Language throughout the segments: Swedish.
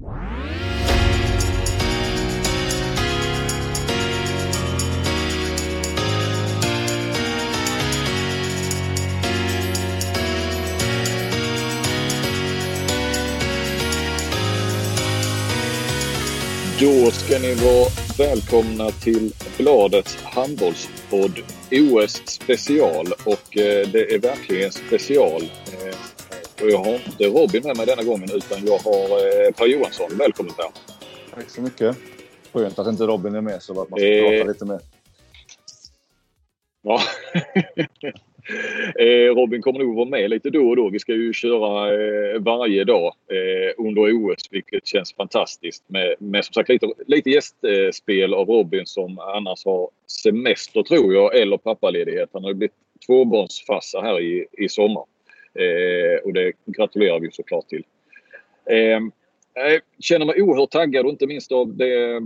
Då ska ni vara välkomna till Bladets handbollspodd OS special och eh, det är verkligen special. Eh, och jag har inte Robin med mig denna gången utan jag har eh, Per Johansson. Välkommen Per! Tack så mycket! Skönt att inte Robin är med så att man ska eh... prata lite mer. Ja. Eh, Robin kommer nog vara med lite då och då. Vi ska ju köra eh, varje dag under OS vilket känns fantastiskt. Med, med som sagt lite, lite gästspel av Robin som annars har semester tror jag eller pappaledighet. Han har ju blivit tvåbarnsfarsa här i, i sommar. Eh, och det gratulerar vi såklart till. Ehm, jag känner mig oerhört taggad och inte minst av det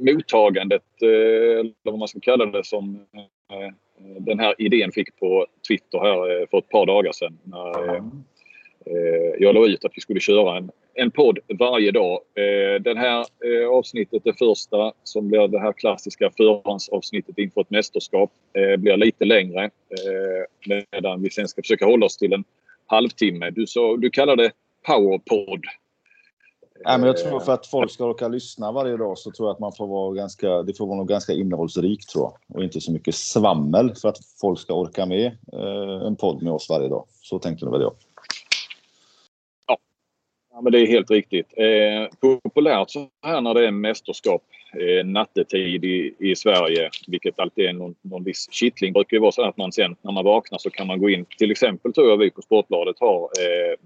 mottagandet, eh, eller vad man ska kalla det, som eh, den här idén fick på Twitter här eh, för ett par dagar sedan. När eh, jag la ut att vi skulle köra en, en podd varje dag. Eh, det här avsnittet, det första som blir det här klassiska förhandsavsnittet inför ett mästerskap, blir lite längre. Medan vi sen ska försöka hålla oss till en halvtimme. Du, så, du kallar det powerpodd. Nej, men jag tror för att folk ska orka lyssna varje dag så tror jag att man får vara ganska, det får vara nog ganska innehållsrikt tror jag. Och inte så mycket svammel för att folk ska orka med eh, en podd med oss varje dag. Så tänkte nog väl jag. Ja, men det är helt riktigt. Eh, populärt så här när det är mästerskap eh, nattetid i, i Sverige, vilket alltid är någon, någon viss kittling, brukar ju vara så att man sen när man vaknar så kan man gå in, till exempel tror jag vi på Sportbladet har, eh,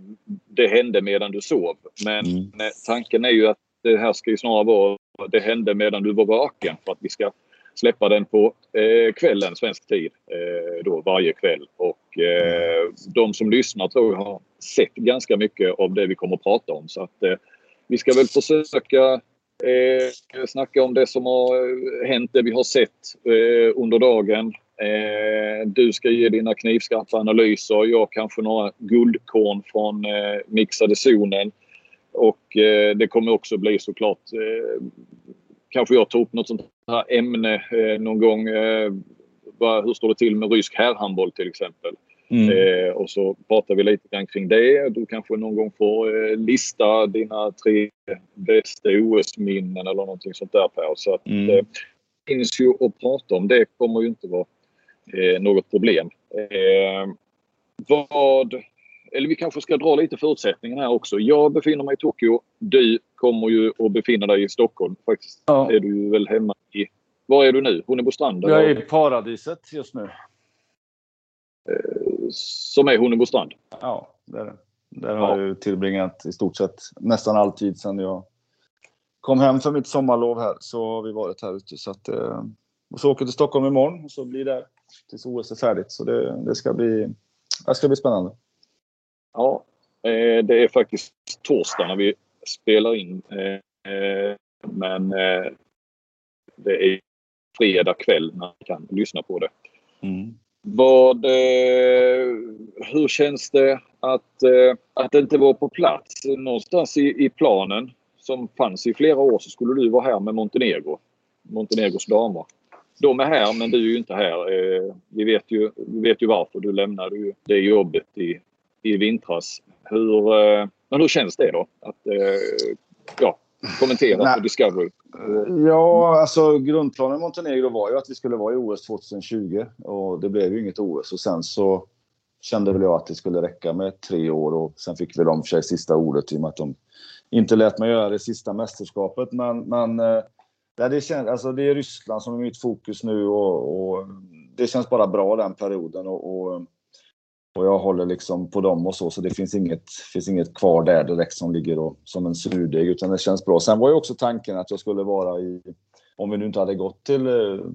det hände medan du sov. Men mm. tanken är ju att det här ska ju snarare vara, det hände medan du var vaken för att vi ska släppa den på eh, kvällen, svensk tid, eh, då varje kväll. Och eh, de som lyssnar tror jag har sett ganska mycket av det vi kommer att prata om. Så att eh, vi ska väl försöka eh, snacka om det som har eh, hänt, det vi har sett eh, under dagen. Eh, du ska ge dina knivskarpa analyser. Jag kanske några guldkorn från eh, mixade zonen. Och eh, det kommer också bli såklart eh, kanske jag tar upp något sånt här ämne eh, någon gång. Eh, vad, hur står det till med rysk herrhandboll till exempel? Mm. Eh, och så pratar vi lite grann kring det. Du kanske någon gång får eh, lista dina tre bästa OS-minnen eller någonting sånt där Per. Så att, mm. det finns ju att prata om. Det kommer ju inte vara eh, något problem. Eh, vad eller vi kanske ska dra lite förutsättningarna här också. Jag befinner mig i Tokyo. Du kommer ju att befinna dig i Stockholm. Faktiskt ja. är du väl hemma i... Var är du nu? Hunnebostrand? Jag är i paradiset just nu. Eh, som är Hunnebostrand? Ja, det är det. Där har ja. jag tillbringat i stort sett nästan all tid sedan jag kom hem för mitt sommarlov här. Så har vi varit här ute. Så att, eh, och så åker jag till Stockholm imorgon och så blir det tills OS är färdigt. Så det, det, ska, bli, det ska bli spännande. Ja, eh, det är faktiskt torsdag när vi spelar in. Eh, men eh, det är fredag kväll när man kan lyssna på det. Mm. Vad, hur känns det att, att inte vara på plats? Någonstans i, i planen som fanns i flera år så skulle du vara här med Montenegro. Montenegros damer. De är här men du är ju inte här. Vi vet ju, vi vet ju varför. Du lämnade ju det jobbet i i vintras. Hur, eh, hur känns det då? Att eh, ja, kommentera på Discovery? Ja, alltså grundplanen i Montenegro var ju att vi skulle vara i OS 2020 och det blev ju inget OS och sen så kände väl jag att det skulle räcka med tre år och sen fick väl de för sig sista ordet i och med att de inte lät mig göra det sista mästerskapet. Men, men eh, det, känns, alltså det är Ryssland som är mitt fokus nu och, och det känns bara bra den perioden. Och, och och jag håller liksom på dem och så, så det finns inget, finns inget kvar där direkt som ligger och, som en surdeg, utan det känns bra. Sen var ju också tanken att jag skulle vara i, om vi nu inte hade gått till, eh,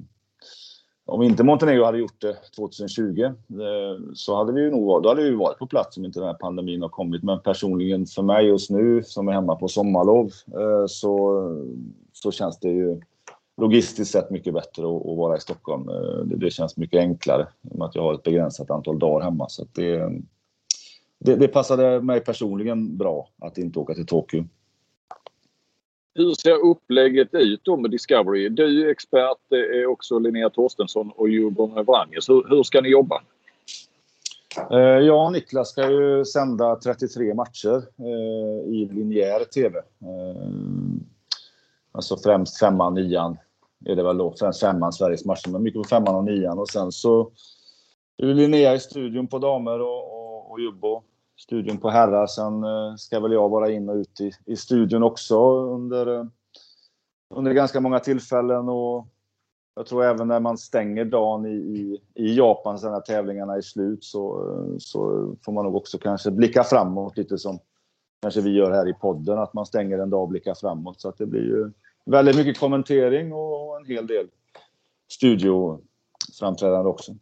om inte Montenegro hade gjort det 2020, eh, så hade vi ju nog då hade vi varit på plats om inte den här pandemin har kommit. Men personligen för mig just nu, som är hemma på sommarlov, eh, så, så känns det ju logistiskt sett mycket bättre att, vara i Stockholm. Eh, det, det, känns mycket enklare med att jag har ett begränsat antal dagar hemma. Så det, det, det passade mig personligen bra att inte åka till Tokyo. Hur ser upplägget ut då med Discovery? Du är expert, det är också Linnea Torstensson och Djurgården Wranges. Hur, hur ska ni jobba? Eh, jag och Niklas ska ju sända 33 matcher eh, i linjär TV. Alltså främst femman, nian är det väl då. Främst femman, Sveriges matcher, men mycket på femman och nian. Och sen så är Linnea i studion på damer och, och, och Jubbo studion på herrar. Sen eh, ska väl jag vara in och ut i, i studion också under, eh, under ganska många tillfällen. Och jag tror även när man stänger dagen i, i, i Japan, sen när tävlingarna är slut, så, eh, så får man nog också kanske blicka framåt lite som kanske vi gör här i podden, att man stänger en dag och blickar framåt. Så att det blir ju väldigt mycket kommentering och en hel del studioframträdande också.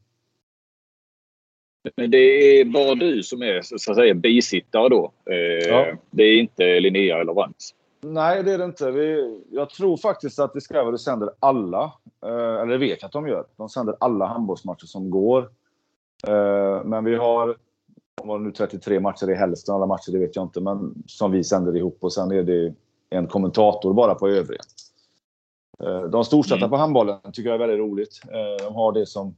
Men det är bara du som är så att säga bisittare då? Eh, ja. Det är inte Linnea eller Vans? Nej, det är det inte. Vi, jag tror faktiskt att Discovery sänder alla, eh, eller det vet jag att de gör. De sänder alla handbollsmatcher som går. Eh, men vi har, var nu 33 matcher i hälften alla matcher, det vet jag inte, men som vi sänder ihop och sen är det en kommentator bara på övriga. Eh, de storsatta mm. på handbollen tycker jag är väldigt roligt. Eh, de har det som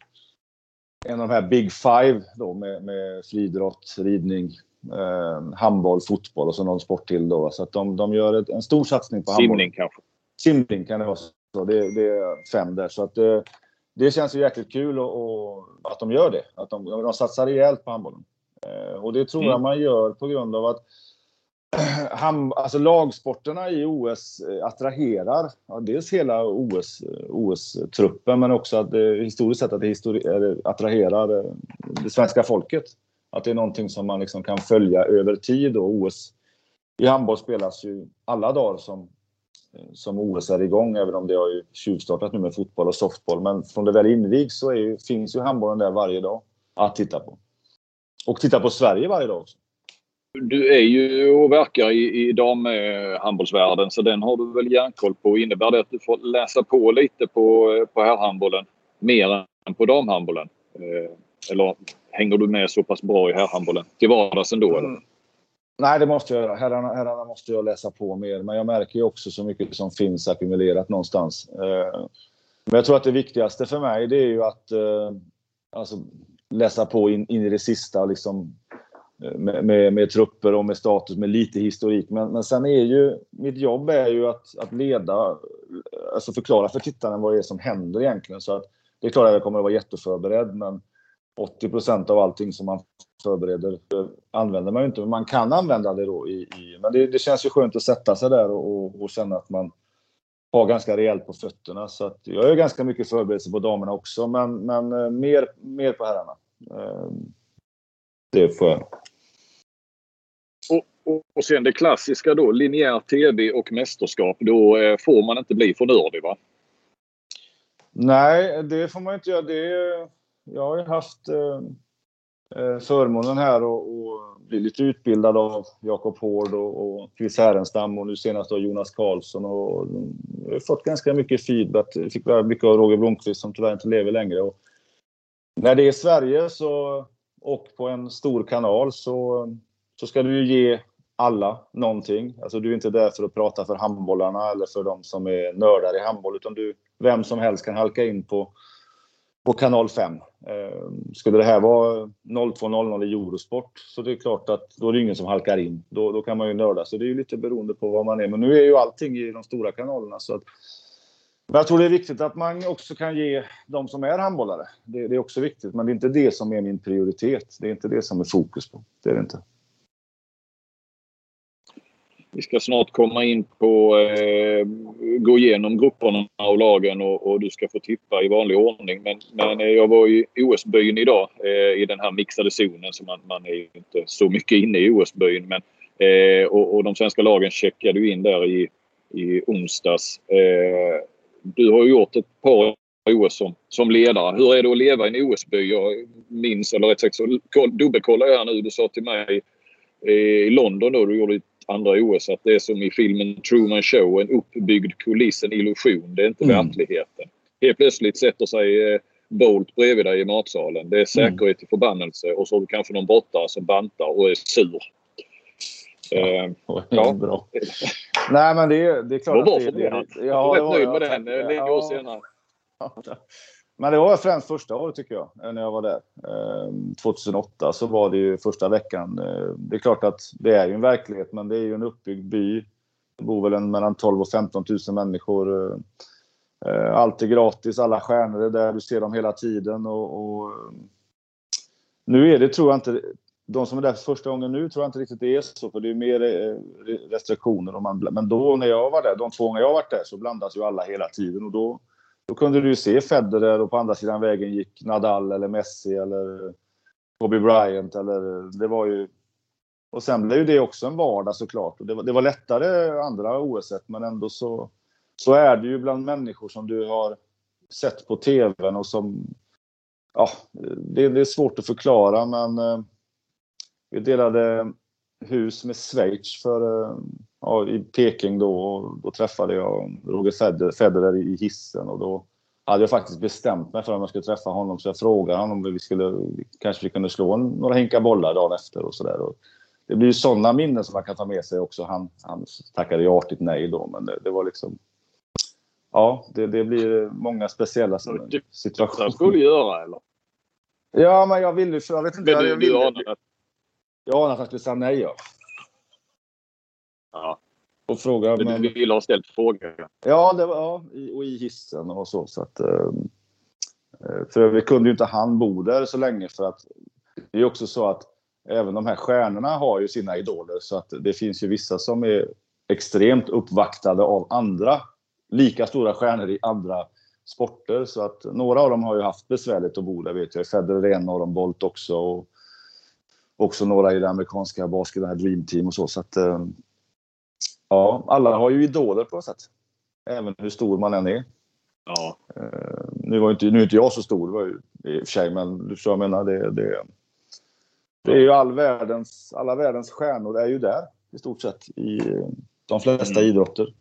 en av de här Big Five då med, med friidrott, ridning, eh, handboll, fotboll och så någon sport till då. Så att de, de gör ett, en stor satsning på handboll. Simning kanske? Simning kan det vara. Så det, det är fem där. Så att det, eh, det känns ju jäkligt kul och, och, att de gör det. Att de, de satsar rejält på handbollen. Eh, och det tror mm. jag man gör på grund av att ham, alltså lagsporterna i OS eh, attraherar ja, dels hela OS-truppen eh, OS-truppen men också att det, historiskt sett att det histori eh, attraherar det svenska folket. Att det är någonting som man liksom kan följa över tid. Och OS i handboll spelas ju alla dagar som, som OS är igång, även om det har ju tjuvstartat nu med fotboll och softboll. Men från det väl invigs så ju, finns ju handbollen där varje dag att titta på. Och titta på Sverige varje dag också. Du är ju och verkar i, i damhandbollsvärlden så den har du väl järnkoll på. Innebär det att du får läsa på lite på, på herrhandbollen mer än på damhandbollen? Eh, eller hänger du med så pass bra i herrhandbollen till vardags ändå? Eller? Mm. Nej, det måste jag göra. Herrarna, herrarna måste jag läsa på mer. Men jag märker ju också så mycket som finns ackumulerat någonstans. Eh, men jag tror att det viktigaste för mig det är ju att eh, alltså, läsa på in, in i det sista. Liksom, med, med, med, trupper och med status, med lite historik. Men, men sen är ju mitt jobb är ju att, att leda, alltså förklara för tittaren vad det är som händer egentligen. Så att det är klart att jag kommer att vara jätteförberedd, men 80 av allting som man förbereder eh, använder man ju inte. Men man kan använda det då. I, i men det, det, känns ju skönt att sätta sig där och, och, och, känna att man har ganska rejält på fötterna. Så att jag gör ganska mycket förberedelse på damerna också, men, men eh, mer, mer på herrarna. Eh, det får jag. Och, och, och sen det klassiska då, linjär TV och mästerskap. Då eh, får man inte bli för nördig va? Nej, det får man inte göra. Det jag har ju haft eh, eh förmånen här och, och bli lite utbildad av Jakob Hård och, och Chris Härenstam och nu senast då Jonas Karlsson. Och, jag har fått ganska mycket feedback. Jag fick mycket av Roger Blomqvist som tyvärr inte lever längre. Och när det är Sverige så, och på en stor kanal så, så ska du ju ge alla någonting. Alltså du är inte där för att prata för handbollarna eller för de som är nördar i handboll utan du, vem som helst kan halka in på på kanal 5. Eh, skulle det här vara 02.00 i Eurosport så det är klart att då är det ingen som halkar in. Då, då kan man ju nörda. Så det är ju lite beroende på vad man är. Men nu är ju allting i de stora kanalerna. Så att, men jag tror det är viktigt att man också kan ge de som är handbollare. Det, det, är också viktigt, men det är inte det som är min prioritet. Det är inte det som är fokus på. Det är det inte. Vi ska snart komma in på eh, gå igenom grupperna och lagen och, och, du ska få tippa i vanlig ordning. Men, men eh, jag var i OS-byn idag eh, i den här mixade zonen så man, man är inte så mycket inne i OS-byn. Men, eh, och, och, de svenska lagen checkade ju in där i, i onsdags. Eh, du har gjort ett par OS som, som ledare. Hur är det att leva i en OS-by? Jag minns, eller rätt sagt så dubbelkollar jag nu. Du sa till mig eh, i London då, du gjorde andra OS att det är som i filmen Truman Show, en uppbyggd kuliss, en illusion. Det är inte mm. verkligheten. Helt plötsligt sätter sig eh, Bolt bredvid dig i matsalen. Det är mm. säkerhet till förbannelse och så har du kanske någon brottare som bantar och är sur. Eh, ja. Bra. Nej, men det, det är klart var för det? det, ja, jag är rätt nöjd med den. Nio ja, år senare. Men det var främst första året tycker jag, när jag var där. 2008 ehm, så var det ju första veckan. Eh, det är klart att det är ju en verklighet, men det är ju en uppbyggd by. Det bor väl en, mellan 12 och 15 000 människor. Eh, allt är gratis, alla stjärnor är där, du ser dem hela tiden. Och, och, nu är det, tror jag inte, de som är där för första gången nu tror jag inte riktigt det är så, för det är mer eh, restriktioner. Och man, men då när jag var där, de två gånger jag varit där, så blandas ju alla hela tiden. Och då, då kunde du ju se Federer och på andra sidan vägen gick Nadal eller Messi eller Kobe Bryant. Eller, det var ju... Och sen blev ju det också en vardag såklart. Och det, var, det var lättare andra OS men ändå så, så är det ju bland människor som du har sett på TVn och som... Ja, det, det är svårt att förklara men eh, vi delade hus med Schweiz för, eh, ja, i Peking då. Och då träffade jag Roger Federer i hissen och då hade jag faktiskt bestämt mig för om jag skulle träffa honom. Så jag frågade honom om vi skulle, kanske vi kunde slå några hinka bollar dagen efter och sådär. Det blir ju sådana minnen som man kan ta med sig också. Han, han tackade ju artigt nej då, men det, det var liksom... Ja, det, det blir många speciella situationer. Det skulle göra eller? Ja, men jag ville... Jag vet inte. Men du, jag ville, du anade att anar att han skulle säga nej. Ja. ja. Och fråga, men... Du ville ha ställt frågor. Ja, det var, ja, och i hissen och så. så att, eh, för vi kunde ju inte han bo där så länge för att det är också så att även de här stjärnorna har ju sina idoler så att det finns ju vissa som är extremt uppvaktade av andra lika stora stjärnor i andra sporter. Så att några av dem har ju haft besvärligt att bo där vet jag. Federer är en av dem, Bolt också. Och också några i det amerikanska basketen, Dream Team och så. så att, eh, ja, alla har ju idoler på något sätt. Även hur stor man än är. Ja. Eh, nu, var inte, nu är inte jag så stor var ju, i och för sig, men du förstår vad jag menar. Det, det, det är ju all världens, alla världens stjärnor är ju där i stort sett i de flesta mm. idrotter.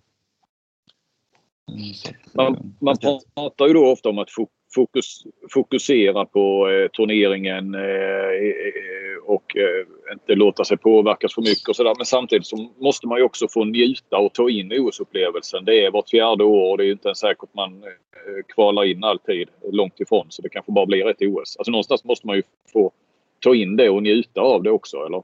Man, man pratar ju då ofta om att fokus, fokusera på eh, turneringen eh, eh, eh, och eh, inte låta sig påverkas för mycket och sådär. Men samtidigt så måste man ju också få njuta och ta in OS-upplevelsen. Det är vart fjärde år och det är ju inte ens säkert man eh, kvalar in alltid långt ifrån. Så det kanske bara blir ett OS. Alltså någonstans måste man ju få ta in det och njuta av det också, eller?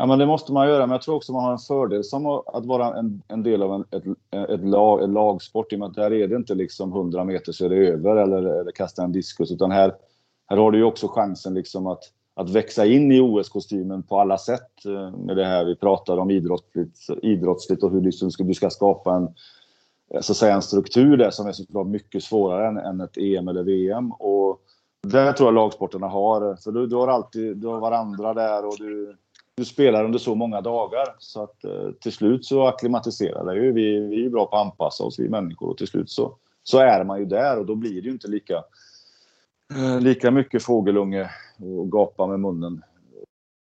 Ja, men det måste man göra. Men jag tror också man har en fördel som att vara en, en del av en, ett, ett, lag, en lagsport. I och med att där är det inte liksom 100 meter så är det över eller, eller kasta en diskus. Utan här, här har du ju också chansen liksom att, att växa in i OS-kostymen på alla sätt. Eh, med det här vi pratar om idrottsligt, idrottsligt och hur liksom du ska skapa en, så att säga, en struktur där som är såklart mycket svårare än, än ett EM eller VM. Och där tror jag lagsporterna har. För du, du har alltid du har varandra där och du du spelar under så många dagar. Så att eh, till slut så acklimatiserar det ju. Vi, vi är bra på att anpassa oss, vi människor. Och till slut så, så är man ju där och då blir det ju inte lika, eh, lika mycket fågelunge och gapa med munnen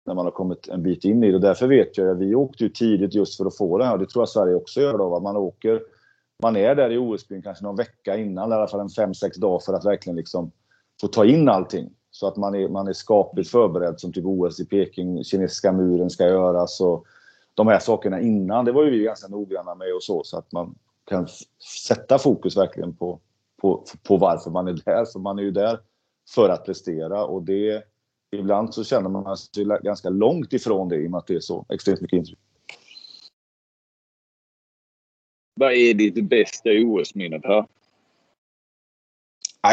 när man har kommit en bit in i det. Därför vet jag att vi åkte ju tidigt just för att få det här. Det tror jag Sverige också gör då. Man åker, man är där i OS-byn kanske någon vecka innan, i alla fall en fem sex dagar för att verkligen liksom få ta in allting. Så att man är, man är skapligt förberedd som typ OS i Peking, kinesiska muren ska göras och de här sakerna innan. Det var ju vi ganska noggranna med och så, så att man kan sätta fokus verkligen på, på, på varför man är där. För man är ju där för att prestera och det ibland så känner man sig ganska långt ifrån det i och med att det är så extremt mycket intryck. Vad är ditt bästa OS-minne Per?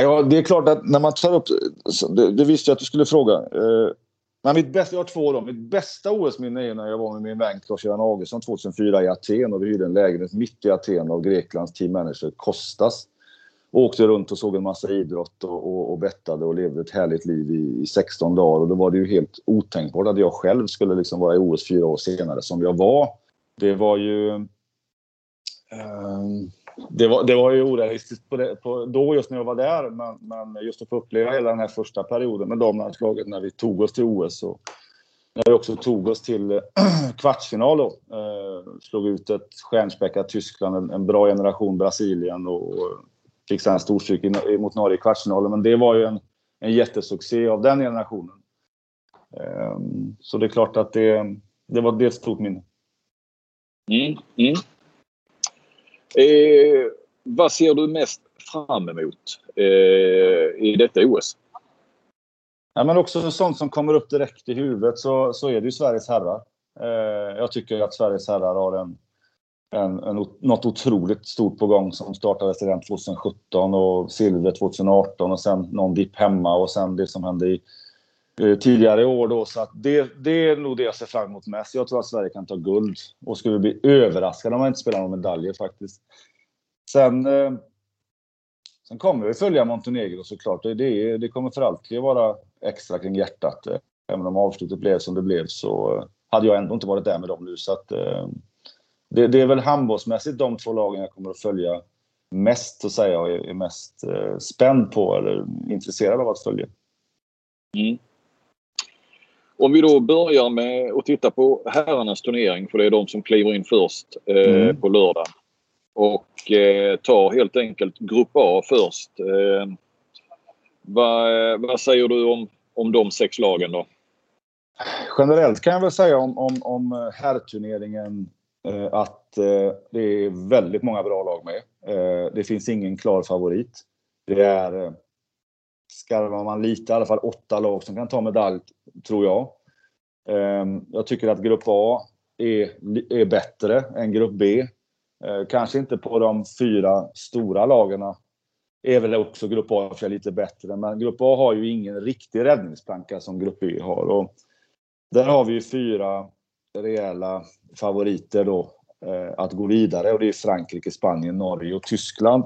Ja, det är klart att när man tar upp... Det, det visste jag att du skulle fråga. Eh, men mitt bästa, jag har två då. Mitt bästa OS-minne är när jag var med min vän Claes-Göran Augustsson 2004 i Aten och vi hyrde en lägenhet mitt i Aten av Greklands team manager Kostas. Och åkte runt och såg en massa idrott och, och, och bettade och levde ett härligt liv i, i 16 dagar. Och då var det ju helt otänkbart att jag själv skulle liksom vara i OS fyra år senare som jag var. Det var ju... Um, det var, det var ju orealistiskt på det, på, då just när jag var där, men, men just att få uppleva hela den här första perioden med damlandslaget när vi tog oss till OS och när vi också tog oss till kvartsfinal då. Eh, slog ut ett stjärnspäckat Tyskland, en, en, bra generation Brasilien och, och fick sedan storstryk mot Norge i kvartsfinalen. Men det var ju en, en jättesuccé av den generationen. Eh, så det är klart att det, det var det ett stort minne. Mm, mm. Eh, vad ser du mest fram emot eh, i detta OS? Ja, men också sånt som kommer upp direkt i huvudet så, så är det ju Sveriges herrar. Eh, jag tycker att Sveriges herrar har en, en, en, något otroligt stort på gång som startades redan 2017 och silver 2018 och sen någon dipp hemma och sen det som hände i Eh, tidigare år då. Så att det, det är nog det jag ser fram emot mest. Jag tror att Sverige kan ta guld och skulle bli överraskad om man inte spelar några medaljer faktiskt. Sen, eh, sen kommer vi följa Montenegro såklart. Det, det, det kommer för alltid vara extra kring hjärtat. Eh, även om avslutet blev som det blev så eh, hade jag ändå inte varit där med dem nu. Så att, eh, det, det, är väl handbollsmässigt de två lagen jag kommer att följa mest att säga och är mest eh, spänd på eller intresserad av att följa. Mm. Om vi då börjar med att titta på herrarnas turnering, för det är de som kliver in först eh, mm. på lördag. Och eh, tar helt enkelt Grupp A först. Eh, vad, vad säger du om, om de sex lagen då? Generellt kan jag väl säga om, om, om herrturneringen eh, att eh, det är väldigt många bra lag med. Eh, det finns ingen klar favorit. Det är, eh, skarvar man lite, i alla fall åtta lag som kan ta medalj, tror jag. Ehm, jag tycker att Grupp A är, är bättre än Grupp B. Ehm, kanske inte på de fyra stora lagarna är väl också Grupp A för lite bättre. Men Grupp A har ju ingen riktig räddningsplanka som Grupp B har. Och där har vi ju fyra rejäla favoriter då eh, att gå vidare och det är Frankrike, Spanien, Norge och Tyskland.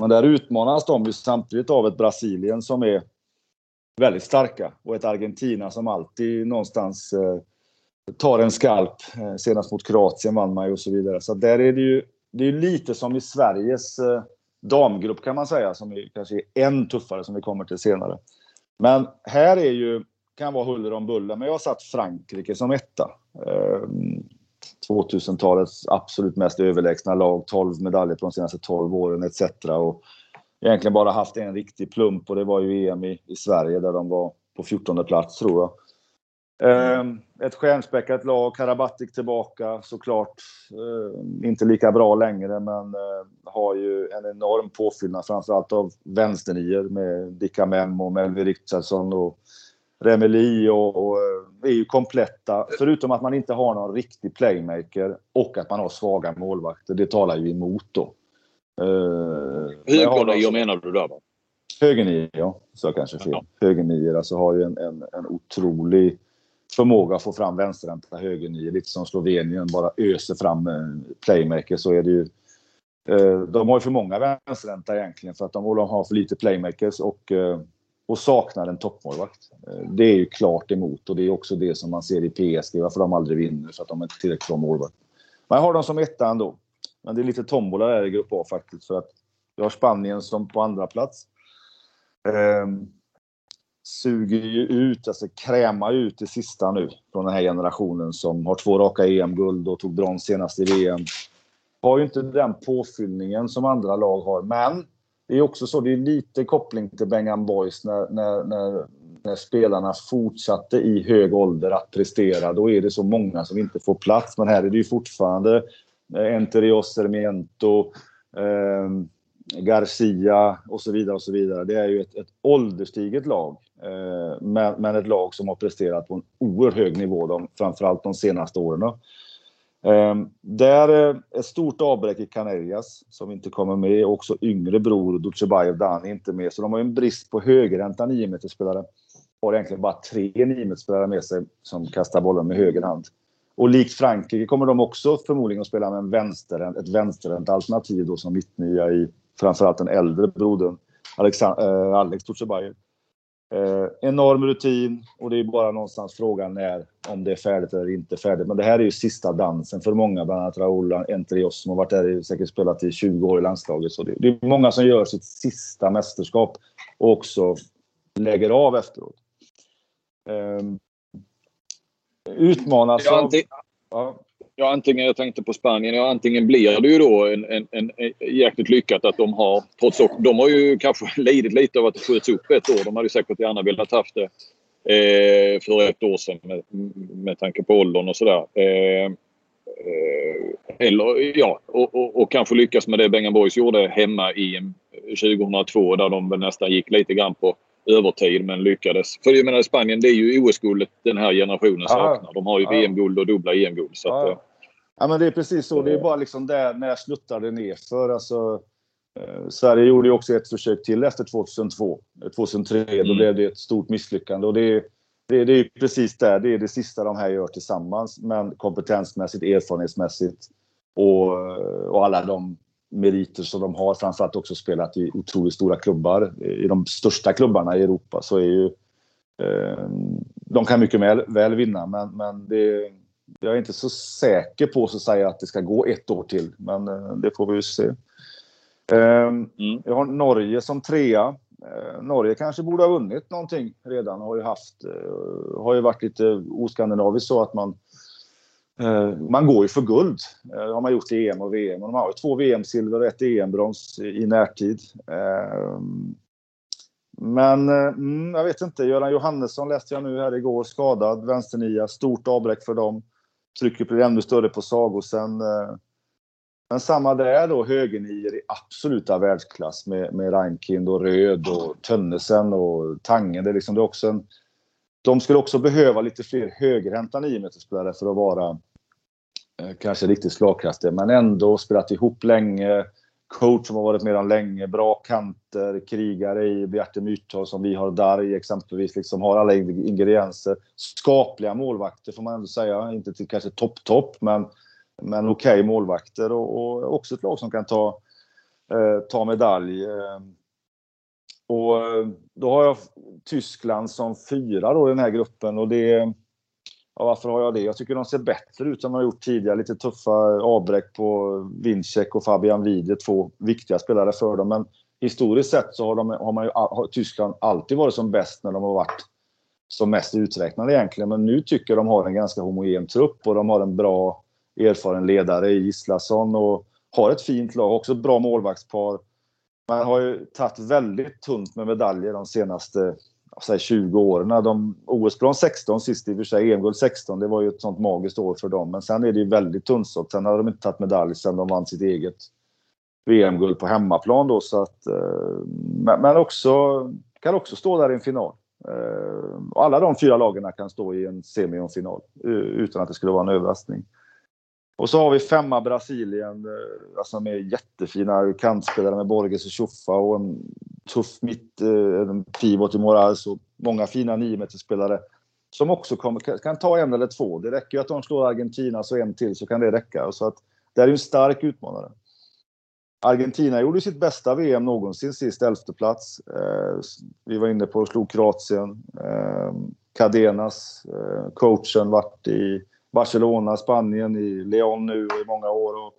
Men där utmanas de ju samtidigt av ett Brasilien som är väldigt starka och ett Argentina som alltid någonstans eh, tar en skalp. Eh, senast mot Kroatien vann man ju och så vidare. Så där är det ju det är lite som i Sveriges eh, damgrupp kan man säga, som är, kanske är än tuffare som vi kommer till senare. Men här är ju, kan vara huller om buller, men jag har satt Frankrike som etta. Eh, 2000-talets absolut mest överlägsna lag, 12 medaljer på de senaste 12 åren etc. Och egentligen bara haft en riktig plump och det var ju EM i, i Sverige där de var på 14 plats tror jag. Mm. Ett stjärnspäckat lag, Karabatic tillbaka såklart. Ehm, inte lika bra längre men eh, har ju en enorm påfyllnad framförallt av vänsternior med Dicka Mem och Melvin Richardson och Remeli och, och eh, är ju kompletta. Förutom att man inte har någon riktig playmaker och att man har svaga målvakter. Det talar ju emot då. Högernior menar du då? Högernior, ja. Så kanske fel. Högernior alltså har ju en, en, en otrolig förmåga att få fram vänsterhänta högernior, lite som Slovenien, bara öser fram eh, playmakers så är det ju eh, de har ju för många vänsterhänta egentligen för att de har för lite playmakers och, eh, och saknar en toppmålvakt. Eh, det är ju klart emot och det är också det som man ser i PSG, varför de aldrig vinner, för att de inte är tillräckligt bra målvakt. jag har dem som etta ändå. Men det är lite tombola där i Grupp A faktiskt, för att vi har Spanien som på andra plats. Ehm, suger ju ut, alltså krämar ut det sista nu från den här generationen som har två raka EM-guld och tog brons senast i VM. Har ju inte den påfyllningen som andra lag har, men det är också så, det är lite koppling till Bengan Boys när, när, när, när, spelarna fortsatte i hög ålder att prestera. Då är det så många som inte får plats, men här är det ju fortfarande eh, Enterios, Sermiento, eh, Garcia och så vidare. och så vidare. Det är ju ett, ett ålderstiget lag. Eh, men, men, ett lag som har presterat på en oerhört hög nivå, de, framförallt de senaste åren. Eh, Ehm, där eh, ett stort avbräck i Canarias som inte kommer med. Också yngre bror Dutjebajev Dani inte med. Så de har en brist på högerhänta 9 spelare Har egentligen bara tre 9 spelare med sig som kastar bollen med höger hand. Och likt Frankrike kommer de också förmodligen att spela med en vänster, ett vänsterhänt alternativ då som mittnia i framförallt den äldre brodern eh, Alex Dutjebajev. Eh, enorm rutin och det är bara någonstans frågan när, om det är färdigt eller inte färdigt. Men det här är ju sista dansen för många, bland annat Raúl Entrios som har varit där och säkert spelat i 20 år i landslaget. Så det, är många som gör sitt sista mästerskap och också lägger av efteråt. Eh, utmanas av... Ja. Antingen, jag tänkte på Spanien, ja, antingen blir det ju då en, en, en, jäkligt lyckat att de har, trots att de har ju kanske lidit lite av att det skjuts upp ett år. De hade ju säkert gärna velat haft det eh, för ett år sedan med, med tanke på åldern och sådär. Eh, eh, eller ja, och, och, och, kanske lyckas med det Bengan Boys gjorde hemma i 2002 där de väl nästan gick lite grann på övertid men lyckades. För jag menar Spanien det är ju OS-guldet den här generationen saknar. De har ju VM-guld och dubbla EM-guld. Att, ja. ja. men det är precis så. Det är bara liksom där när jag sluttade ner för alltså eh, Sverige gjorde ju också ett försök till efter 2002. 2003 mm. då blev det ett stort misslyckande och det det, det är precis där. Det är det sista de här gör tillsammans. Men kompetensmässigt, erfarenhetsmässigt och, och alla de meriter som de har. Framförallt också spelat i otroligt stora klubbar. I de största klubbarna i Europa så är ju... Eh, de kan mycket väl, väl vinna men, men det, jag är inte så säker på så att säga att det ska gå ett år till. Men eh, det får vi ju se. Eh, mm. Jag har Norge som trea. Eh, Norge kanske borde ha vunnit någonting redan. Har ju haft, eh, har ju varit lite oskandinaviskt så att man eh, man går ju för guld. Det har man gjort i EM och VM. Och de har ju två VM-silver och ett EM-brons i närtid. Men mm, jag vet inte. Göran Johannesson läste jag nu här igår. Skadad, vänsternia. Stort avbräck för dem. Trycket blir ännu större på Sagosen. Men samma där då, högernior i absoluta världsklass med, med Reinkind och Röd och Tönnesen och Tangen. Det är liksom, det är också en, de skulle också behöva lite fler högerhänta niometerspelare för att vara eh, kanske riktigt slagkraftiga, men ändå spelat ihop länge. Coach som har varit med dem länge, bra kanter, krigare i Bjarte Myrtag som vi har där i exempelvis, liksom har alla ingredienser. Skapliga målvakter får man ändå säga, inte till kanske topp-topp, men men okej okay målvakter och, och, också ett lag som kan ta, eh, ta medalj. Eh. Och eh, då har jag Tyskland som fyra då i den här gruppen och det Ja, varför har jag det? Jag tycker de ser bättre ut än de har gjort tidigare. Lite tuffa avbräck på Vincek och Fabian Wide, två viktiga spelare för dem. Men historiskt sett så har, de, har, man ju, har Tyskland alltid varit som bäst när de har varit som mest uträknade egentligen. Men nu tycker jag de har en ganska homogen trupp och de har en bra erfaren ledare i Islason och har ett fint lag, också ett bra målvaktspar. Man har ju tagit väldigt tunt med medaljer de senaste säg, 20 åren. De, OS-brons 16 sist i och för sig, EM-guld 16, det var ju ett sånt magiskt år för dem. Men sen är det ju väldigt tunnsått. Sen har de inte tagit medalj sen de vann sitt eget VM-guld på hemmaplan då. Så att, eh, men också, kan också stå där i en final. Eh, alla de fyra lagen kan stå i en semi och final eh, utan att det skulle vara en överraskning. Och så har vi femma Brasilien, som alltså med jättefina kantspelare med Borges och Tjoffa och en tuff mitt, eh, en pivot i Morales och många fina niometerspelare som också kommer, kan ta en eller två. Det räcker ju att de slår Argentina så en till så kan det räcka. Så att det är ju en stark utmanare. Argentina gjorde sitt bästa VM någonsin sist, elfte plats. Eh, vi var inne på att slå Kroatien. Eh, Cadenas, coachen, vart i Barcelona, Spanien, i Leon nu i många år och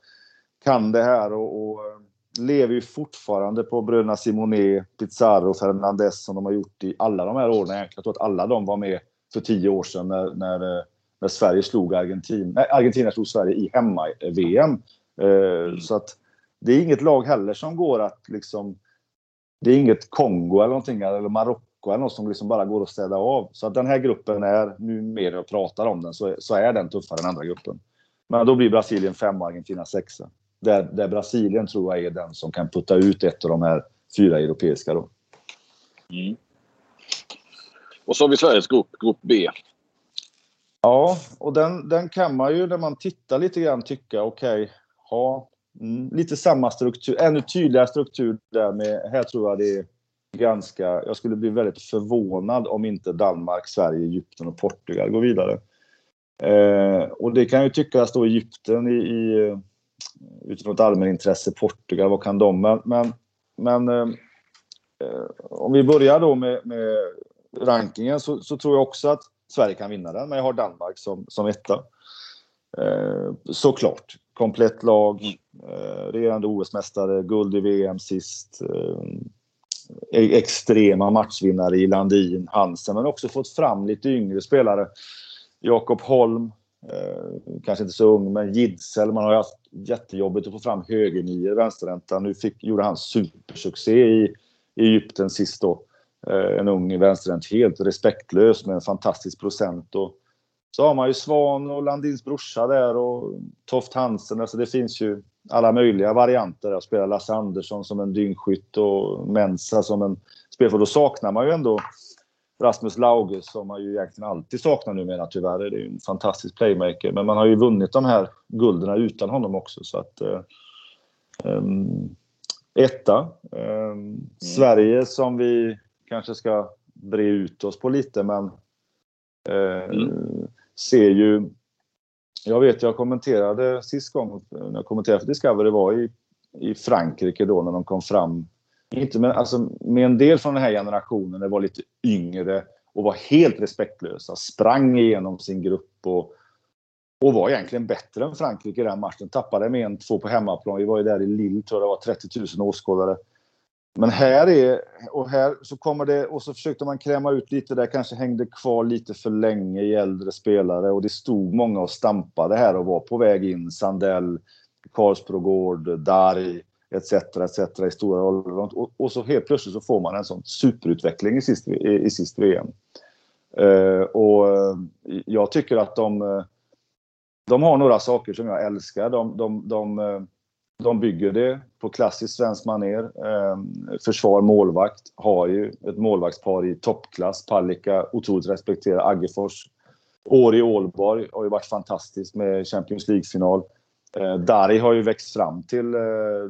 kan det här och, och eh, lever ju fortfarande på bröderna Simone, Pizarro, Fernandez som de har gjort i alla de här åren. Jag tror att alla de var med för tio år sedan när, när, eh, när Sverige slog Argentina. Nej, Argentina slog Sverige i hemma-VM. Eh, mm. Så att det är inget lag heller som går att liksom... Det är inget Kongo eller någonting, eller Marocko eller något som liksom bara går att städa av. Så att den här gruppen är, nu mer jag pratar om den, så är, så är den tuffare än andra gruppen. Men då blir Brasilien fem och Argentina sexa. Där, där Brasilien tror jag är den som kan putta ut ett av de här fyra europeiska då. Mm. Och så har vi Sveriges grupp, grupp B. Ja, och den, den kan man ju när man tittar lite grann tycka, okej, okay, ha mm, lite samma struktur, ännu tydligare struktur där med, här tror jag det är ganska... Jag skulle bli väldigt förvånad om inte Danmark, Sverige, Egypten och Portugal går vidare. Eh, och det kan ju tyckas då Egypten i, i, eh, utifrån ett allmänintresse, Portugal, vad kan de? Men, men, men eh, eh, om vi börjar då med, med rankingen så, så, tror jag också att Sverige kan vinna den, men jag har Danmark som, som etta. Eh, såklart. Komplett lag, eh, regerande OS-mästare, guld i VM sist. Eh, E- extrema matchvinnare i Landin, Hansen, men också fått fram lite yngre spelare. Jakob Holm, eh, kanske inte så ung, men Gidsel. Man har ju haft jättejobbigt att få fram högernior i vänsterräntan. Nu fick, gjorde han supersuccé i, i Egypten sist då. Eh, en ung vänsterhänt, helt respektlös med en fantastisk procent. Och så har man ju Svan och Landins brorsa där och Toft Hansen. Alltså det finns ju alla möjliga varianter. Att spela Lasse Andersson som en dyngskytt och Mensa som en spelare. Då saknar man ju ändå Rasmus Lauge som man ju egentligen alltid saknar numera tyvärr. Det är ju en fantastisk playmaker. Men man har ju vunnit de här gulderna utan honom också. Så att, um, etta. Um, mm. Sverige som vi kanske ska bre ut oss på lite men uh, mm. ser ju jag vet, jag kommenterade sist gång när jag kommenterade för Discovery var i, i Frankrike då när de kom fram inte med, alltså, med en del från den här generationen, det var lite yngre och var helt respektlösa. Sprang igenom sin grupp och, och var egentligen bättre än Frankrike i den matchen. Tappade med en, två på hemmaplan. Vi var ju där i Lille, tror jag det var 30 000 åskådare. Men här är, och här så kommer det, och så försökte man kräma ut lite där, kanske hängde kvar lite för länge i äldre spelare och det stod många och stampade här och var på väg in. Sandell, Karlsbrogård, Darj etc. etc. i stora roller. Och, och, så helt plötsligt så får man en sån superutveckling i sist, i, i sist VM. Uh, eh, och eh, jag tycker att de, eh, de har några saker som jag älskar. De, de, de, de bygger det på klassiskt svenskt maner. Ehm, försvar, målvakt har ju ett målvaktspar i toppklass. Palicka, otroligt respekterad. Aggefors. År i Ålborg har ju varit fantastiskt med Champions League-final. Ehm, Dari har ju växt fram till, eh,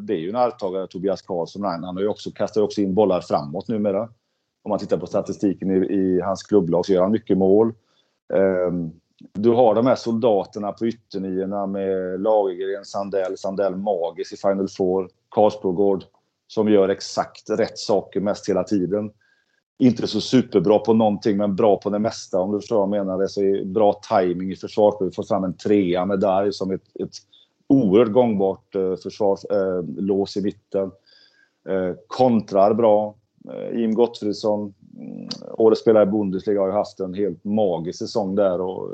det är ju en arvtagare, Tobias Karlsson. Han har ju också, kastar också in bollar framåt numera. Om man tittar på statistiken i, i hans klubblag så gör han mycket mål. Ehm, du har de här soldaterna på ytterniorna med Lagergren, Sandell, Sandell Magis i Final Four, Karlsbrogård som gör exakt rätt saker mest hela tiden. Inte så superbra på någonting men bra på det mesta om du förstår vad jag menar. Det är bra timing i försvarsspelet. Får fram en trea med Darj som ett, ett oerhört gångbart eh, försvarslås eh, i mitten. Eh, kontrar bra. Eh, Jim Gottfridsson, Mm, årets spelare i Bundesliga, har ju haft en helt magisk säsong där och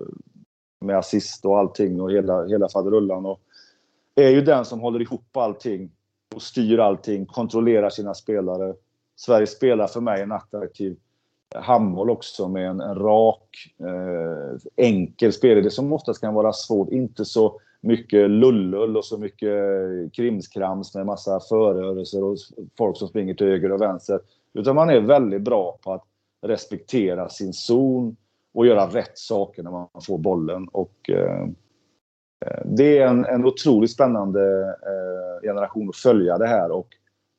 med assist och allting och hela, hela faderullan. Och är ju den som håller ihop allting och styr allting, kontrollerar sina spelare. Sverige spelar för mig en attraktiv handboll också med en, en rak, eh, enkel spelidé som oftast kan vara svårt. Inte så mycket lullull och så mycket krimskrams med massa förrörelser och folk som springer till höger och vänster. Utan man är väldigt bra på att respektera sin zon och göra rätt saker när man får bollen. Och, eh, det är en, en otroligt spännande eh, generation att följa det här. Och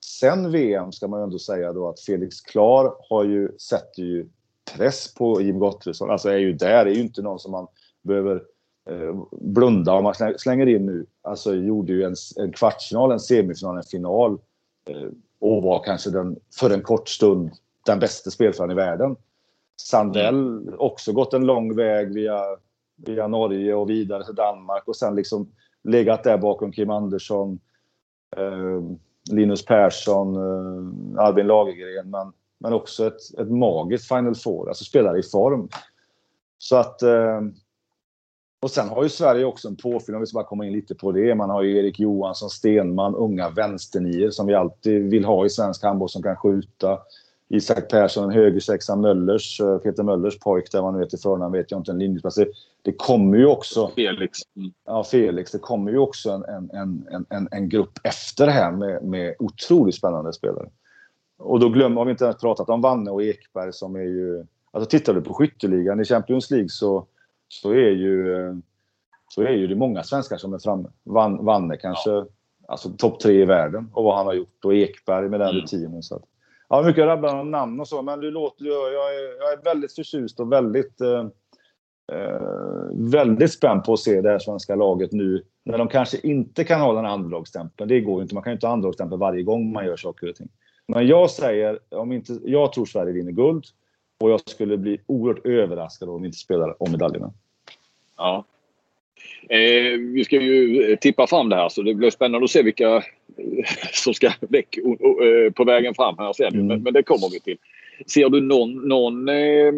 sen VM ska man ändå säga då att Felix Klar har ju, sätter ju press på Jim Gottfridsson. Alltså är ju där, är ju inte någon som man behöver Eh, blunda om man slänger in nu. Alltså gjorde ju en, en kvartsfinal, en semifinal, en final. Eh, och var kanske den, för en kort stund, den bästa spelaren i världen. Sandell mm. också gått en lång väg via, via Norge och vidare till Danmark och sen liksom legat där bakom Kim Andersson, eh, Linus Persson, eh, Albin Lagergren. Men, men också ett, ett magiskt Final Four, alltså spelare i form. Så att eh, och sen har ju Sverige också en påfyllnad, om vi ska bara komma in lite på det. Man har ju Erik Johansson, Stenman, unga vänsternior som vi alltid vill ha i svensk handboll som kan skjuta. Isak Persson, en högersexa, Möllers, eh, Peter Möllers pojk där man vet i förnamn vet jag inte, en linjeplats. Det, det kommer ju också... Felix. Mm. Ja, Felix. Det kommer ju också en, en, en, en, en grupp efter det här med, med otroligt spännande spelare. Och då glömmer har vi inte ens pratat om Vanne och Ekberg som är ju... Alltså tittar du på skytteligan i Champions League så så är ju, så är ju det många svenskar som är framme. Van, Vanne kanske, ja. alltså topp tre i världen och vad han har gjort. Och Ekberg med den mm. rutinen. Så att, ja, mycket rabblar om namn och så, men du låter, jag, är, jag är väldigt förtjust och väldigt, eh, eh, väldigt spänd på att se det här svenska laget nu. När de kanske inte kan ha den andelagsstämpeln. Det går ju inte. Man kan ju inte ha andelagsstämpeln varje gång man gör saker och ting. Men jag säger, om inte, jag tror Sverige vinner guld. Och jag skulle bli oerhört överraskad om vi inte spelar om medaljerna. Ja. Eh, vi ska ju tippa fram det här så det blir spännande att se vilka som ska väck eh, på vägen fram här sen. Mm. Men, men, det kommer vi till. Ser du någon, någon eh,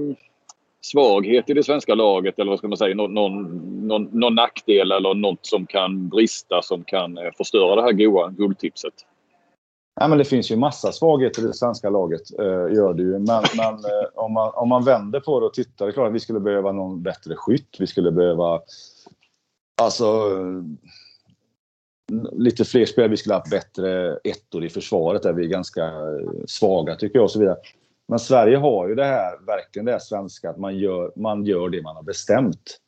svaghet i det svenska laget eller vad ska man säga? Någon, någon, någon, någon nackdel eller något som kan brista som kan eh, förstöra det här goa guldtipset? Nej, men det finns ju massa svagheter i det svenska laget, eh, gör det ju. Men, men eh, om, man, om man vänder på det och tittar, det är klart att vi skulle behöva någon bättre skytt. Vi skulle behöva alltså lite fler spelare. Vi skulle ha haft bättre ettor i försvaret där vi är ganska svaga tycker jag och så vidare. Men Sverige har ju det här, verkligen det här svenska att man gör, man gör det man har bestämt.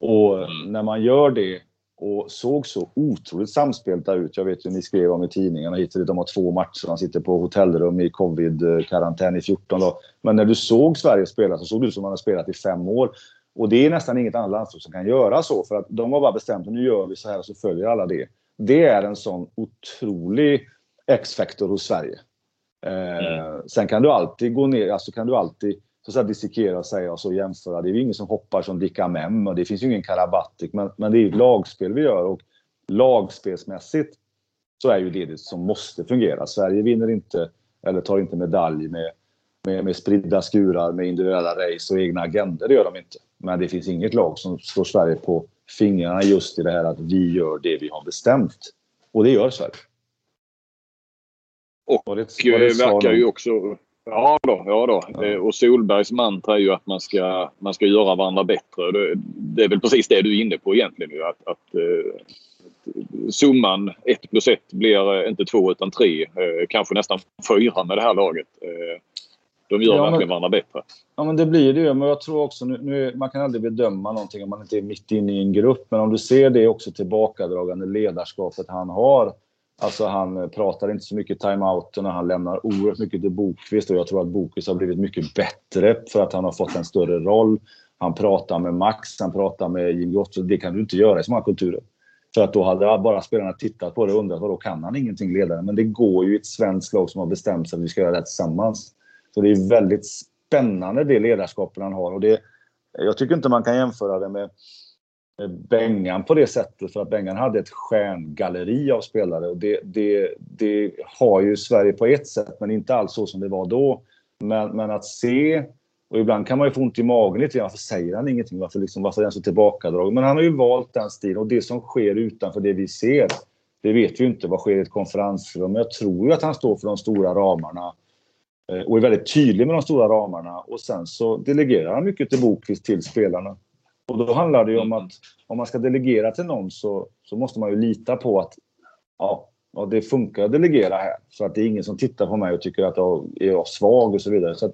Och mm. när man gör det och såg så otroligt samspelta ut. Jag vet ju ni skrev om i tidningarna hit De har två matcher. De sitter på hotellrum i covid-karantän i 14 dagar. Men när du såg Sverige spela så såg det ut som man har spelat i fem år. Och det är nästan inget annat landslag som kan göra så. För att de har bara bestämt att nu gör vi så här och så följer alla det. Det är en sån otrolig X-faktor hos Sverige. Eh, mm. Sen kan du alltid gå ner, alltså kan du alltid så att säga, dissekera och säga och så jämföra. Det är ju ingen som hoppar som Dika Mem och det finns ju ingen Karabatic. Men, men det är ju ett lagspel vi gör och lagspelsmässigt så är ju det det som måste fungera. Sverige vinner inte eller tar inte medalj med, med, med spridda skurar, med individuella race och egna agender. Det gör de inte. Men det finns inget lag som slår Sverige på fingrarna just i det här att vi gör det vi har bestämt. Och det gör Sverige. Och, och det, det verkar ju också Ja då, ja då. Ja. Eh, och Solbergs mantra är ju att man ska, man ska göra varandra bättre. Det, det är väl precis det du är inne på egentligen. Att, att, eh, att summan 1 plus 1 blir eh, inte 2 utan 3. Kanske nästan 4 med det här laget. De gör ja, verkligen men, varandra bättre. Ja men det blir det ju. Men jag tror också, nu, nu, man kan aldrig bedöma någonting om man inte är mitt inne i en grupp. Men om du ser det också tillbakadragande ledarskapet han har Alltså han eh, pratar inte så mycket timeouten och han lämnar oerhört mycket till Bokvist och jag tror att Bokvist har blivit mycket bättre för att han har fått en större roll. Han pratar med Max, han pratar med Jim Gottfried. Det kan du inte göra i så många kulturer. För att då hade bara spelarna tittat på det och undrat då kan han ingenting ledaren. Men det går ju i ett svenskt lag som har bestämt sig att vi ska göra det här tillsammans. Så det är väldigt spännande det ledarskapet han har. Och det, jag tycker inte man kan jämföra det med Eh, Bengan på det sättet för att Bengan hade ett stjärngalleri av spelare och det, det, det har ju Sverige på ett sätt men inte alls så som det var då. Men, men att se och ibland kan man ju få ont i magen lite Varför säger han ingenting? Varför, liksom, varför är han så tillbakadragen? Men han har ju valt den stilen och det som sker utanför det vi ser det vet vi ju inte vad sker i ett konferensrum. Men jag tror ju att han står för de stora ramarna eh, och är väldigt tydlig med de stora ramarna. Och sen så delegerar han mycket till Bokvist till spelarna. Och då handlar det ju om mm. att om man ska delegera till någon så, så måste man ju lita på att ja, ja, det funkar att delegera här. Så att det är ingen som tittar på mig och tycker att jag är svag och så vidare. Så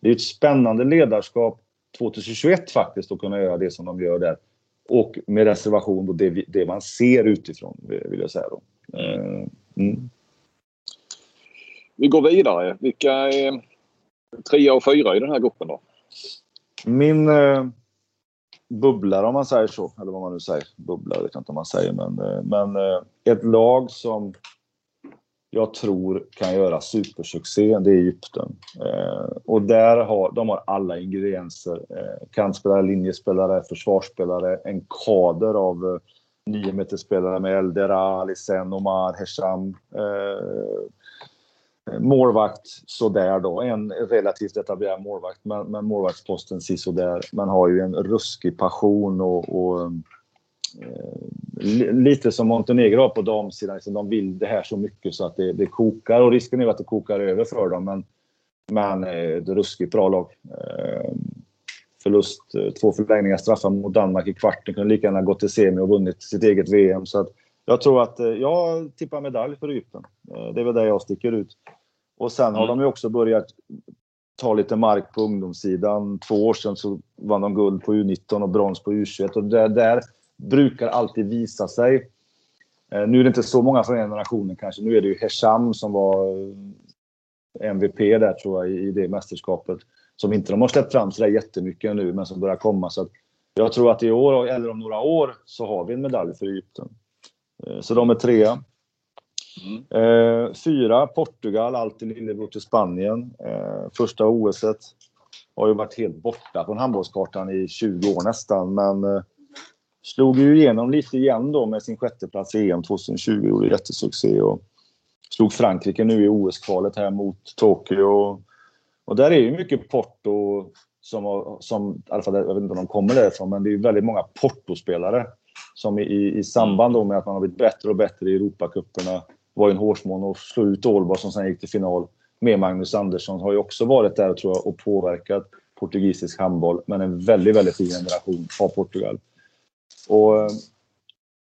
det är ett spännande ledarskap 2021 faktiskt att kunna göra det som de gör där. Och med reservation då det, det man ser utifrån vill jag säga då. Eh, mm. Vi går vidare. Vilka är trea och fyra i den här gruppen då? Min eh, bubblar om man säger så. Eller vad man nu säger. Bubblar vet jag inte om man säger. Men, eh, men eh, ett lag som jag tror kan göra supersuccé, det är Egypten. Eh, och där har, de har alla ingredienser. Eh, kantspelare, linjespelare, försvarsspelare, en kader av eh, niometerspelare med Eldera, Alisen, Omar, Hesham. Eh, Målvakt sådär då. En relativt etablerad målvakt, men, men målvaktsposten sådär. Man har ju en ruskig passion och, och eh, lite som Montenegro har på damsidan. Liksom de vill det här så mycket så att det, det kokar och risken är att det kokar över för dem. Men, men eh, ett ruskigt bra lag. Eh, förlust, eh, två förlängningar straffar mot Danmark i kvarten. Kunde lika gärna gått till semi och vunnit sitt eget VM. Så att jag tror att eh, jag tippar medalj för Egypten. Eh, det är väl där jag sticker ut. Och sen har mm. de ju också börjat ta lite mark på ungdomssidan. Två år sedan så vann de guld på U19 och brons på U21 och det där brukar alltid visa sig. Eh, nu är det inte så många från generationen kanske. Nu är det ju Hesham som var MVP där tror jag i det mästerskapet. Som inte de har släppt fram sådär jättemycket nu men som börjar komma. Så jag tror att i år eller om några år så har vi en medalj för Egypten. Eh, så de är trea. Mm. Eh, fyra, Portugal, alltid lillebror till Spanien. Eh, första OS har ju varit helt borta från handbollskartan i 20 år nästan, men eh, slog ju igenom lite igen då med sin sjätteplats i EM 2020. Gjorde jättesuccé och slog Frankrike nu i OS-kvalet här mot Tokyo. Och där är ju mycket Porto som, som i alla fall, jag vet inte om de kommer därifrån, men det är väldigt många Porto-spelare som i, i samband med att man har blivit bättre och bättre i Europacuperna var en hårsmån att slå ut Ålborg som sen gick till final med Magnus Andersson. Har ju också varit där tror jag, och påverkat portugisisk handboll. Men en väldigt, väldigt fin generation av Portugal. Och eh,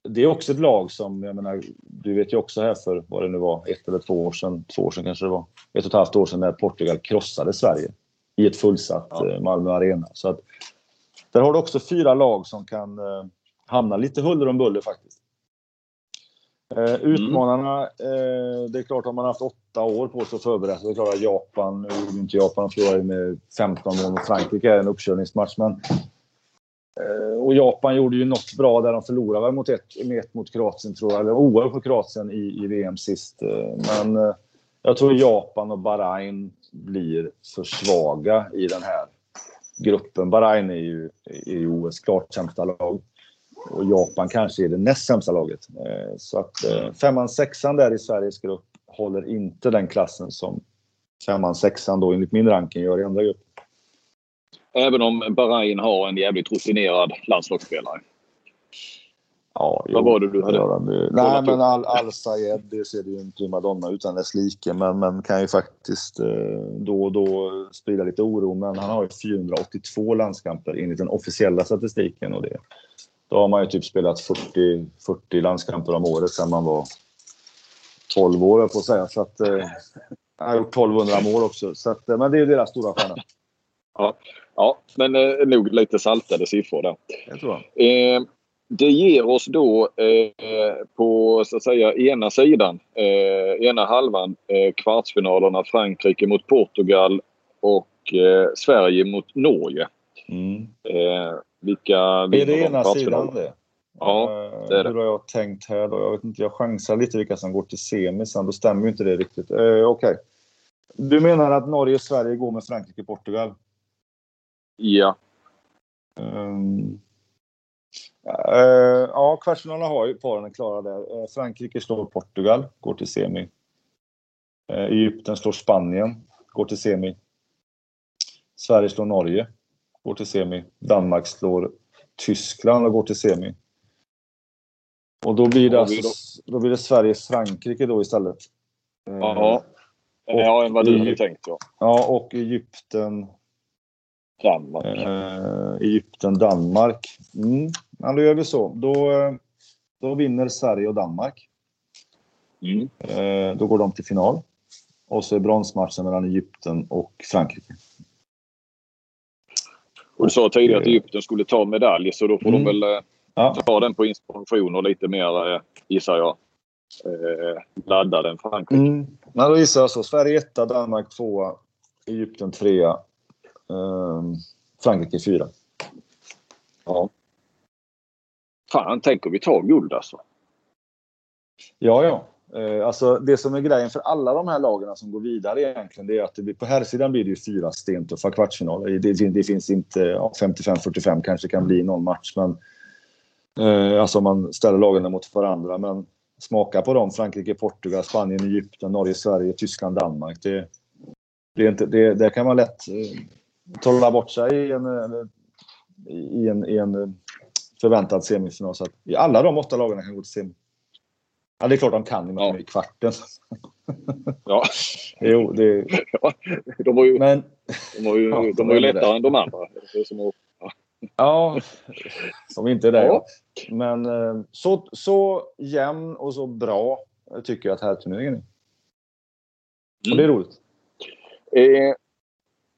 det är också ett lag som, jag menar, du vet ju också här för vad det nu var, ett eller två år sedan, två år sedan kanske det var, ett och ett halvt år sedan när Portugal krossade Sverige i ett fullsatt ja. Eh, Malmö Arena. Så att, där har du också fyra lag som kan eh, hamna lite huller om buller faktiskt. Eh, mm. utmanarna, eh, det är klart att man haft åtta år på sig att förbereda sig. Det är klart att Japan, nu gjorde inte Japan förlorade med 15 mål mot Frankrike, en uppkörningsmatch. Men, eh, och Japan gjorde ju något bra där de förlorade mot ett, med ett mot Kroatien tror jag, eller oerhört på Kroatien i, i VM sist. Eh, men eh, jag tror Japan och Bahrain blir för svaga i den här gruppen. Bahrain är ju, ju OS klart sämsta lag. Och Japan kanske är det näst sämsta laget. Eh, så att eh, femman, sexan där i Sveriges grupp håller inte den klassen som femman, sexan då enligt min ranking gör i andra gruppen. Även om Bahrain har en jävligt rutinerad landslagsspelare. Ja, Vad var det du hade? Ja, nej, men Al, Al Sayed, det ser du ju en primadonna utan dess like. Men, men kan ju faktiskt eh, då och då sprida lite oro. Men han har ju 482 landskamper enligt den officiella statistiken. Och det, då har man ju typ spelat 40, 40 landskamper om året sedan man var 12 år, på att säga. Så att, eh, jag har gjort 1200 mål också. Så att, eh, men det är deras stora stjärna. Ja, ja men eh, nog lite saltade siffror där. Jag tror jag. Eh, det ger oss då eh, på så att säga ena sidan, eh, ena halvan, eh, kvartsfinalerna Frankrike mot Portugal och eh, Sverige mot Norge. Mm. Eh, vilka vinner Är det ena sidan det? Ja, eh, det är det. Hur har jag tänkt här då? Jag vet inte, jag chansar lite vilka som går till semi sen. Då stämmer ju inte det riktigt. Eh, Okej. Okay. Du menar att Norge och Sverige går med Frankrike och Portugal? Ja. Um, uh, ja, kvartsfinalerna har ju paren klara där. Uh, Frankrike slår Portugal, går till semi. Uh, Egypten slår Spanien, går till semi. Sverige slår Norge, går till semi. Danmark slår Tyskland och går till semi. Och då blir det, alltså, då blir det Sverige-Frankrike då istället. Ja, ja än vad du hade tänkt. Ja. ja, och Egypten... Danmark. Eh, Egypten, Danmark. Mm. Ja, då gör vi så. Då, då vinner Sverige och Danmark. Mm. Eh, då går de till final. Och så är bronsmatchen mellan Egypten och Frankrike. Och du sa tidigare att Egypten skulle ta medalj så då får mm. de väl eh, ja. ta den på inspiration och lite mer, eh, gissar jag, eh, ladda den Frankrike. Mm. Ja, då gissar jag så. Sverige etta, Danmark tvåa, Egypten trea, eh, Frankrike fyra. Ja. Fan, tänk om vi tar guld alltså. Ja, ja. Eh, alltså det som är grejen för alla de här lagen som går vidare egentligen, det är att det blir, på här sidan blir det ju fyra stentuffa kvartsfinaler. Eh, det, det, finns inte, ja, 55-45 kanske kan bli någon match, men eh, alltså om man ställer lagen mot varandra. Men smaka på dem, Frankrike, Portugal, Spanien, Egypten, Norge, Sverige, Tyskland, Danmark. Det, det, är inte, det, det kan man lätt eh, trolla bort sig i en, eh, i en, i en förväntad semifinal. Så att alla de åtta lagen kan gå till semifinal. Ja, det är klart de kan i ja. i kvarten. Ja. jo, det... Ja, de var ju, Men... de var ju, ja, de var ju lättare än de andra. Som ja. ja, som inte är det. Ja. Men eh, så, så jämn och så bra tycker jag att herrturneringen är. Och det är mm. roligt. Eh,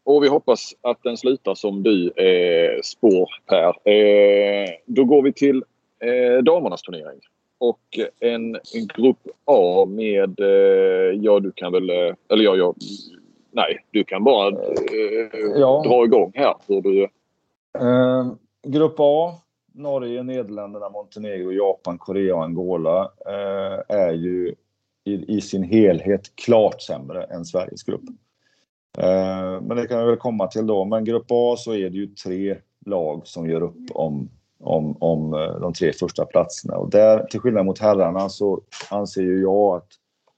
och vi hoppas att den slutar som du eh, spår Per. Eh, då går vi till eh, damernas turnering och en, en grupp A med, eh, ja du kan väl, eh, eller ja, ja nej, du kan bara eh, ja. dra igång här. Hur du... Eh, grupp A, Norge, Nederländerna, Montenegro, Japan, Korea och Angola eh, är ju i, i, sin helhet klart sämre än Sveriges grupp. Eh, men det kan vi väl komma till då. Men grupp A så är det ju tre lag som gör upp om om, om eh, de tre första platserna. Och där, till skillnad mot herrarna så anser ju jag att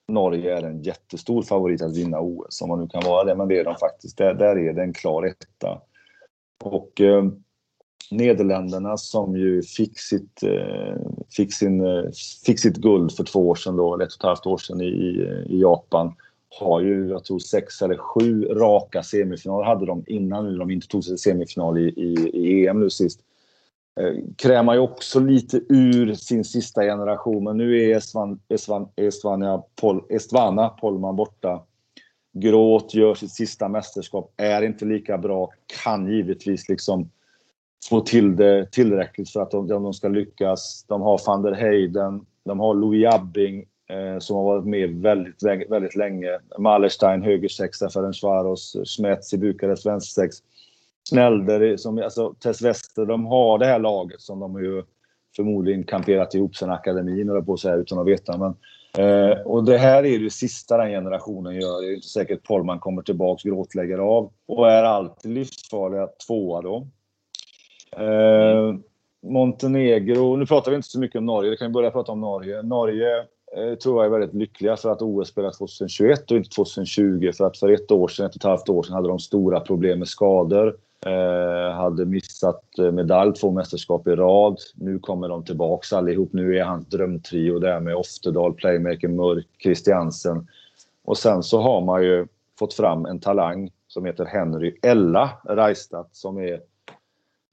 Norge är en jättestor favorit att vinna OS, om man nu kan vara det, men det är de faktiskt. Där, där är det en klar etta. Och eh, Nederländerna som ju fick sitt, eh, fick, sin, eh, fick sitt guld för två år sedan, då, eller ett och ett halvt år sedan i, i Japan har ju, jag tror sex eller sju raka semifinaler hade de innan nu de inte tog sig till semifinal i, i, i EM nu sist. Eh, krämar ju också lite ur sin sista generation, men nu är Estvan, Estvan, Estvania, Pol, Estvana Polman borta. Gråt gör sitt sista mästerskap, är inte lika bra, kan givetvis liksom få till det tillräckligt för att de, de ska lyckas. De har van der Heyden, de har Louis Abbing eh, som har varit med väldigt, väldigt länge. Malerstein högersexa, Ferencvaros, Schmetz i Bukarest vänstersex. Snälder, som, alltså Tess Wester, de har det här laget som de ju förmodligen kamperat ihop sen akademin, eller på så här utan att veta. Men, eh, och det här är det sista den generationen gör. Det är inte säkert Polman kommer tillbaks, gråtlägger av och är alltid livsfarliga tvåa då. Eh, Montenegro, nu pratar vi inte så mycket om Norge, vi kan börja prata om Norge. Norge eh, tror jag är väldigt lyckliga för att OS spelas 2021 och inte 2020. För att för ett år sedan, ett och ett halvt år sedan hade de stora problem med skador. Eh, hade missat eh, medalj två mästerskap i rad. Nu kommer de tillbaks allihop. Nu är hans drömtrio där med Oftedal, Playmaker, Mörk, Christiansen. Och sen så har man ju fått fram en talang som heter Henry Ella Reistad som är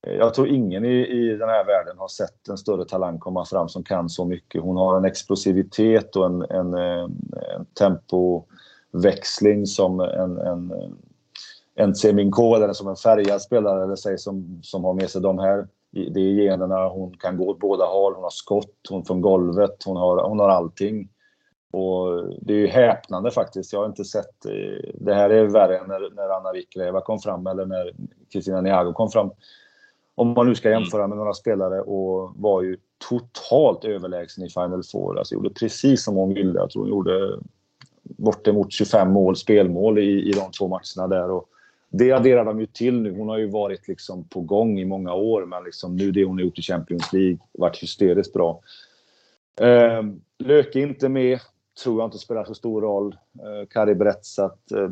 eh, jag tror ingen i, i den här världen har sett en större talang komma fram som kan så mycket. Hon har en explosivitet och en, en, en tempoväxling som en, en, en Seminko eller som en färgad eller säg, som, som har med sig de här det är generna. Hon kan gå åt båda håll, hon har skott, hon från golvet, hon har, hon har allting. Och det är ju häpnande faktiskt. Jag har inte sett... Eh, det här är värre än när, när Anna Wikleva kom fram eller när Kristina Niago kom fram om man nu ska mm. jämföra med några spelare och var ju totalt överlägsen i Final Four. Alltså gjorde precis som hon ville. Jag tror hon gjorde bortemot 25 mål, spelmål i, i de två matcherna där. Och det adderar de ju till nu. Hon har ju varit liksom på gång i många år, men liksom nu det hon har gjort i Champions League varit hysteriskt bra. Eh, Löke inte med. Tror jag inte spelar så stor roll. Ehm, eh, Kari Bretsat, eh,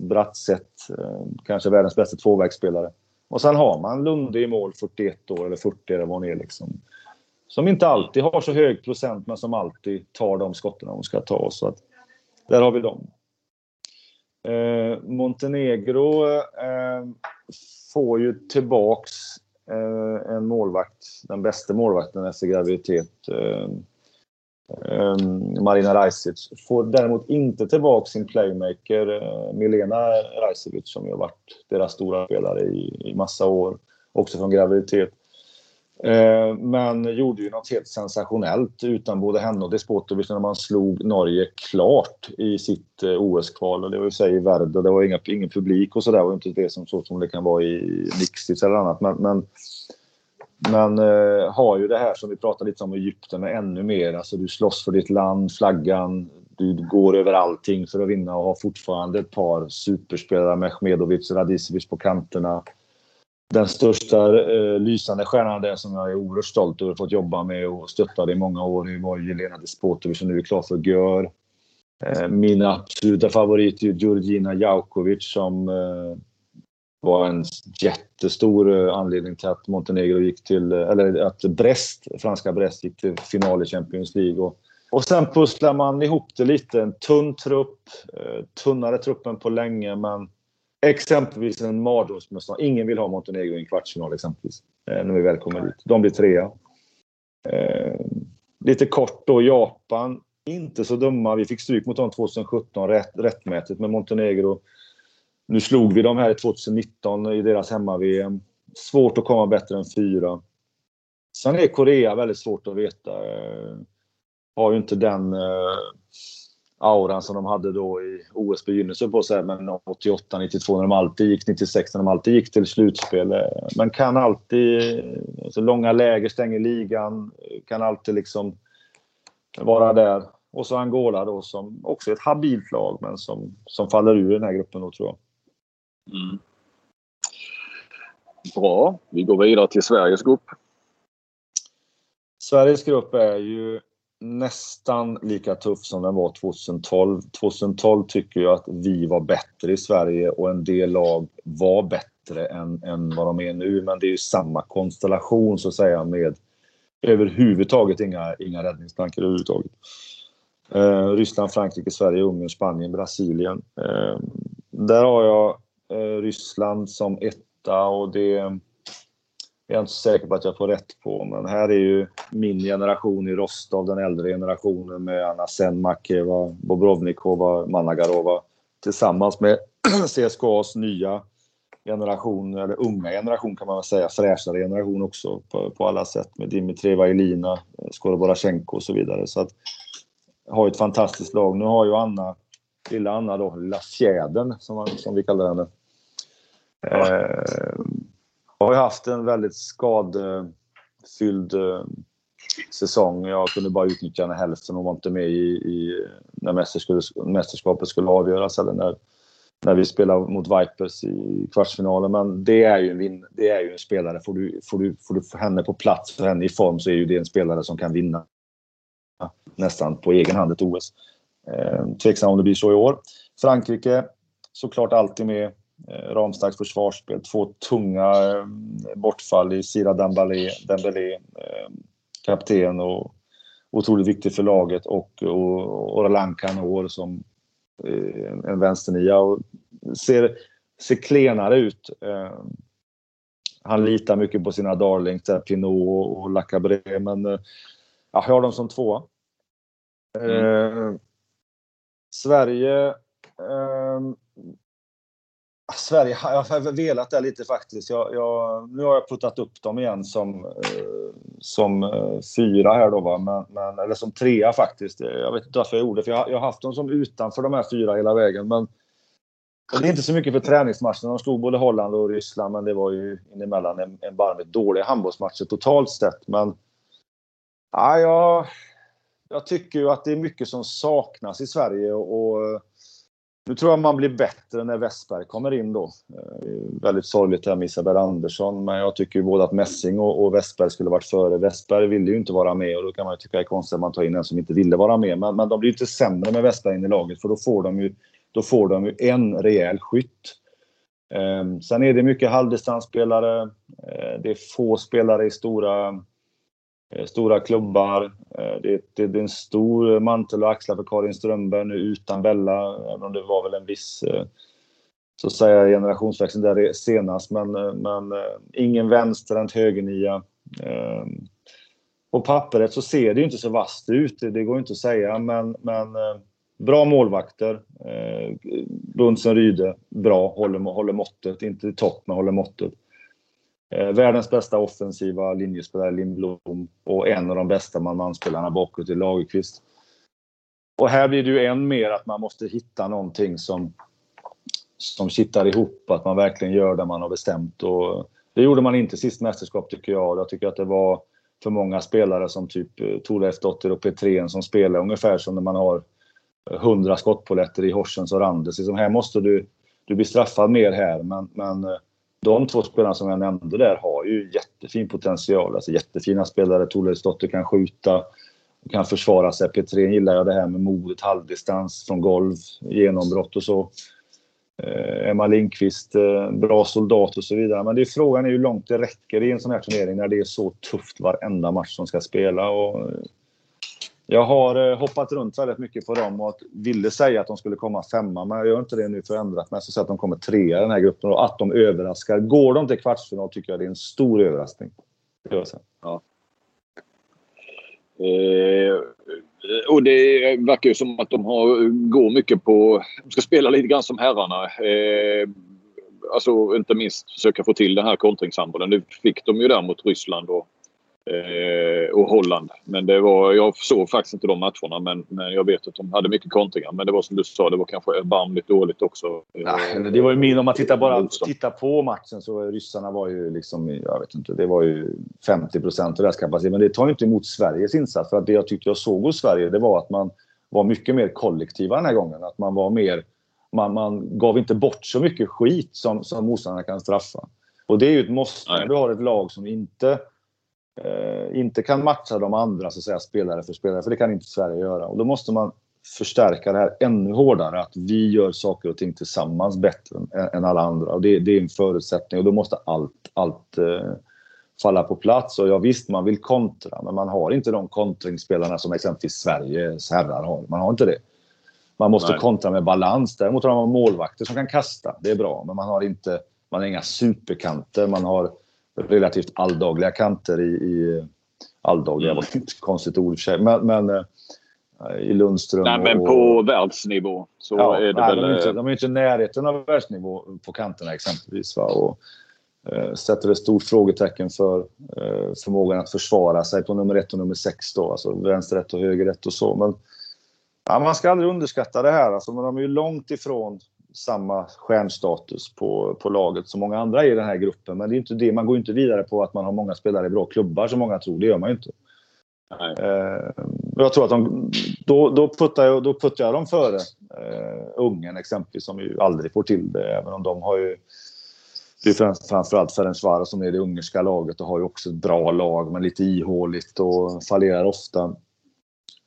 Brattset, eh, kanske världens bästa tvåvägsspelare. Och sen har man Lunde i mål 41 år, eller 40 eller vad hon är liksom. Som inte alltid har så hög procent, men som alltid tar de skotten hon ska ta. Så att, där har vi dem. Eh, Montenegro eh, får ju tillbaks eh, en målvakt, den bästa målvakten efter graviditet. Eh, eh Marina Rajsic får däremot inte tillbaka sin playmaker eh, Milena Rajcevic som ju har varit deras stora spelare i, i massa år. Också från graviditet. Eh, men gjorde ju något helt sensationellt utan både henne och Despotovic när man slog Norge klart i sitt eh, OS-kval. Det var ju sig i Värde, det var inga, ingen publik och sådär. Det var inte det som, så som det kan vara i Nixis eller annat. Men, men men eh, har ju det här som vi pratade lite om i Egypten med ännu mer. Alltså du slåss för ditt land, flaggan, du går över allting för att vinna och har fortfarande ett par superspelare med Mehmedovic och Radicevic på kanterna. Den största eh, lysande stjärnan där som jag är oerhört stolt över att fått jobba med och stöttade i många år var ju Jelena Despotovic som nu är klar för Gör. Eh, min absoluta favorit är Georgina Jaukovic som eh, var en jättestor eh, anledning till att Montenegro gick till, eh, eller att Brest, franska Brest gick till final i Champions League. Och, och sen pusslar man ihop det lite. En tunn trupp, eh, tunnare truppen på länge, men exempelvis en mardrömsmotståndare. Ingen vill ha Montenegro i en kvartsfinal exempelvis, när vi väl kommer dit. De blir trea. Eh, lite kort då, Japan. Inte så dumma. Vi fick stryk mot dem 2017 rätt, rättmätigt, men Montenegro nu slog vi dem här 2019 i deras hemma-VM. Svårt att komma bättre än fyra. Sen är Korea väldigt svårt att veta. Eh, har ju inte den eh, auran som de hade då i OS begynnelse på sig, men 88, 92 när de alltid gick, 96 när de alltid gick till slutspel. Men kan alltid, alltså långa läger stänger ligan, kan alltid liksom vara där. Och så Angola då som också är ett habilt lag, men som, som faller ur den här gruppen då tror jag. Mm. Bra. Vi går vidare till Sveriges grupp. Sveriges grupp är ju nästan lika tuff som den var 2012. 2012 tycker jag att vi var bättre i Sverige och en del lag var bättre än, än vad de är nu. Men det är ju samma konstellation så att säga med överhuvudtaget inga, inga räddningsplankor överhuvudtaget. Eh, Ryssland, Frankrike, Sverige, Ungern, Spanien, Brasilien. Eh, där har jag eh, Ryssland som etta och det är jag inte så säker på att jag får rätt på. Men här är ju min generation i Rostov, den äldre generationen med Anna Sen, Makeva, Bobrovnikova, Managarova tillsammans med CSKAs nya generation, eller unga generation kan man väl säga, fräschare generation också på, på alla sätt med Dimitrieva, Elina, Skoroborachenko och så vidare. Så att har ett fantastiskt lag. Nu har ju Anna, lilla Anna då, lilla fjädern som, som vi kallar henne. Eh, har ju haft en väldigt skadefylld eh, säsong. Jag kunde bara utnyttja henne hälften. och var inte med i, i när mästerskapet skulle avgöras eller när, när vi spelade mot Vipers i kvartsfinalen. Men det är ju en, vin, det är ju en spelare. Får du, får, du, får du henne på plats, för henne i form, så är ju det en spelare som kan vinna nästan på egen hand ett OS. Eh, Tveksam om det blir så i år. Frankrike såklart alltid med. Eh, ramstarkt försvarsspel. Två tunga eh, bortfall i Sira Dembélé, Dembélé eh, kapten och otroligt viktig för laget och, och Orlan Kanor som eh, en vänsternia och ser, ser klenare ut. Eh, han litar mycket på sina darlings, Pinot och, Lacabré, men eh, jag har dem som två. Mm. Sverige Ah, Sverige, jag har velat det lite faktiskt. Jag, jag, nu har jag puttat upp dem igen som, eh, som eh, fyra här då, va? Men, men, eller som trea faktiskt. Jag vet inte varför jag gjorde det, för jag, jag har haft dem som utanför de här fyra hela vägen. Men det är inte så mycket för träningsmatcherna. De slog både Holland och Ryssland, men det var ju inemellan en, en barmigt dåliga handbollsmatcher totalt sett. Men ja, jag, jag tycker ju att det är mycket som saknas i Sverige och, och eh, nu tror jag man blir bättre när Westberg kommer in då. Eh, väldigt sorgligt här med Isabel Andersson, men jag tycker ju både att Messing och, och Westberg skulle varit före. Westberg ville ju inte vara med och då kan man ju tycka det är konstigt att man tar in en som inte ville vara med. Men, men de blir ju inte sämre med Westberg in i laget för då får de ju, då får de ju en rejäl skytt. Eh, sen är det mycket halvdistansspelare. Eh, det är få spelare i stora Eh, stora klubbar. Eh, det, det, det, är en stor mantel och axlar för Karin Strömberg nu utan Bella, även om det var väl en viss eh, så att säga generationsväxling där senast. Men, men ingen vänsterhänt högernia. Ehm, på pappret så ser det inte så vasst ut, det går inte att säga, men, men bra målvakter. Bunsen Ryde, bra, håller, håller måttet. Inte i topp, men håller måttet. Eh, världens bästa offensiva linjespelare Lindblom och en av de bästa man-man-spelarna bakåt i Lagerqvist. Och här blir det ju än mer att man måste hitta någonting som, som kittar ihop, att man verkligen gör det man har bestämt. Och det gjorde man inte sist mästerskap tycker jag. Jag tycker att det var för många spelare som typ eh, Thorleifsdotter och Petrén som spelar ungefär som när man har eh, 100 skottpoletter i Horsens och Randers. Liksom här måste du, du bli straffad mer här men, men eh, de två spelarna som jag nämnde där har ju jättefin potential. Alltså jättefina spelare. Thorleifsdotter kan skjuta, kan försvara sig. Petrén gillar jag det här med modet, halvdistans från golv, genombrott och så. Eh, Emma Lindqvist, eh, bra soldat och så vidare. Men det är frågan är hur långt det räcker i en sån här turnering när det är så tufft varenda match som ska spela. Och eh, jag har eh, hoppat runt väldigt mycket på dem och ville säga att de skulle komma femma, men jag gör inte det nu för ändrat mig. Så säger att de kommer trea i den här gruppen och att de överraskar. Går de till kvartsfinal tycker jag det är en stor överraskning. Det Ja. Eh, och det verkar ju som att de har, går mycket på... De ska spela lite grann som herrarna. Eh, alltså inte minst försöka få till den här kontringshandbollen. Det fick de ju där mot Ryssland och Eh, och Holland. Men det var, jag såg faktiskt inte de matcherna men, men jag vet att de hade mycket kontringar. Men det var som du sa, det var kanske erbarmligt dåligt också. Nej, det var ju min, om man tittar bara tittar på matchen så ryssarna var ju liksom, jag vet inte, det var ju 50 procent deras kapacitet. Men det tar ju inte emot Sveriges insats. För att det jag tyckte jag såg hos Sverige det var att man var mycket mer kollektiva den här gången. Att man var mer, man, man gav inte bort så mycket skit som, som motståndarna kan straffa. Och det är ju ett måste när du har ett lag som inte eh, inte kan matcha de andra så att säga, spelare för spelare, för det kan inte Sverige göra. Och då måste man förstärka det här ännu hårdare. Att vi gör saker och ting tillsammans bättre än, än alla andra. Och det, det, är en förutsättning och då måste allt, allt eh, falla på plats. Och ja, visst, man vill kontra, men man har inte de kontringsspelarna som exempelvis Sveriges herrar har. Man har inte det. Man måste Nej. kontra med balans. Däremot har man målvakter som kan kasta. Det är bra, men man har inte man har inga superkanter. Man har relativt alldagliga kanter i, i alldagliga mm. var ett konstigt ord i sig. Men, men eh, i Lundström Nej, men och, på världsnivå så ja, är det nej, väl... De är, inte, de är inte i närheten av världsnivå på kanterna exempelvis. Va? Och, eh, sätter ett stort frågetecken för eh, förmågan att försvara sig på nummer ett och nummer sex då. Alltså vänster ett och höger ett och så. Men ja, man ska aldrig underskatta det här. Alltså, men de är ju långt ifrån samma stjärnstatus på, på laget som många andra i den här gruppen. Men det är inte det. Man går inte vidare på att man har många spelare i bra klubbar som många tror. Det gör man ju inte. Eh, jag tror att de, då, då, puttar jag, då puttar jag dem före eh, Ungern exempelvis som ju aldrig får till det. Även om de har ju det är framförallt Ferencvaros som är det ungerska laget och har ju också ett bra lag men lite ihåligt och fallerar ofta.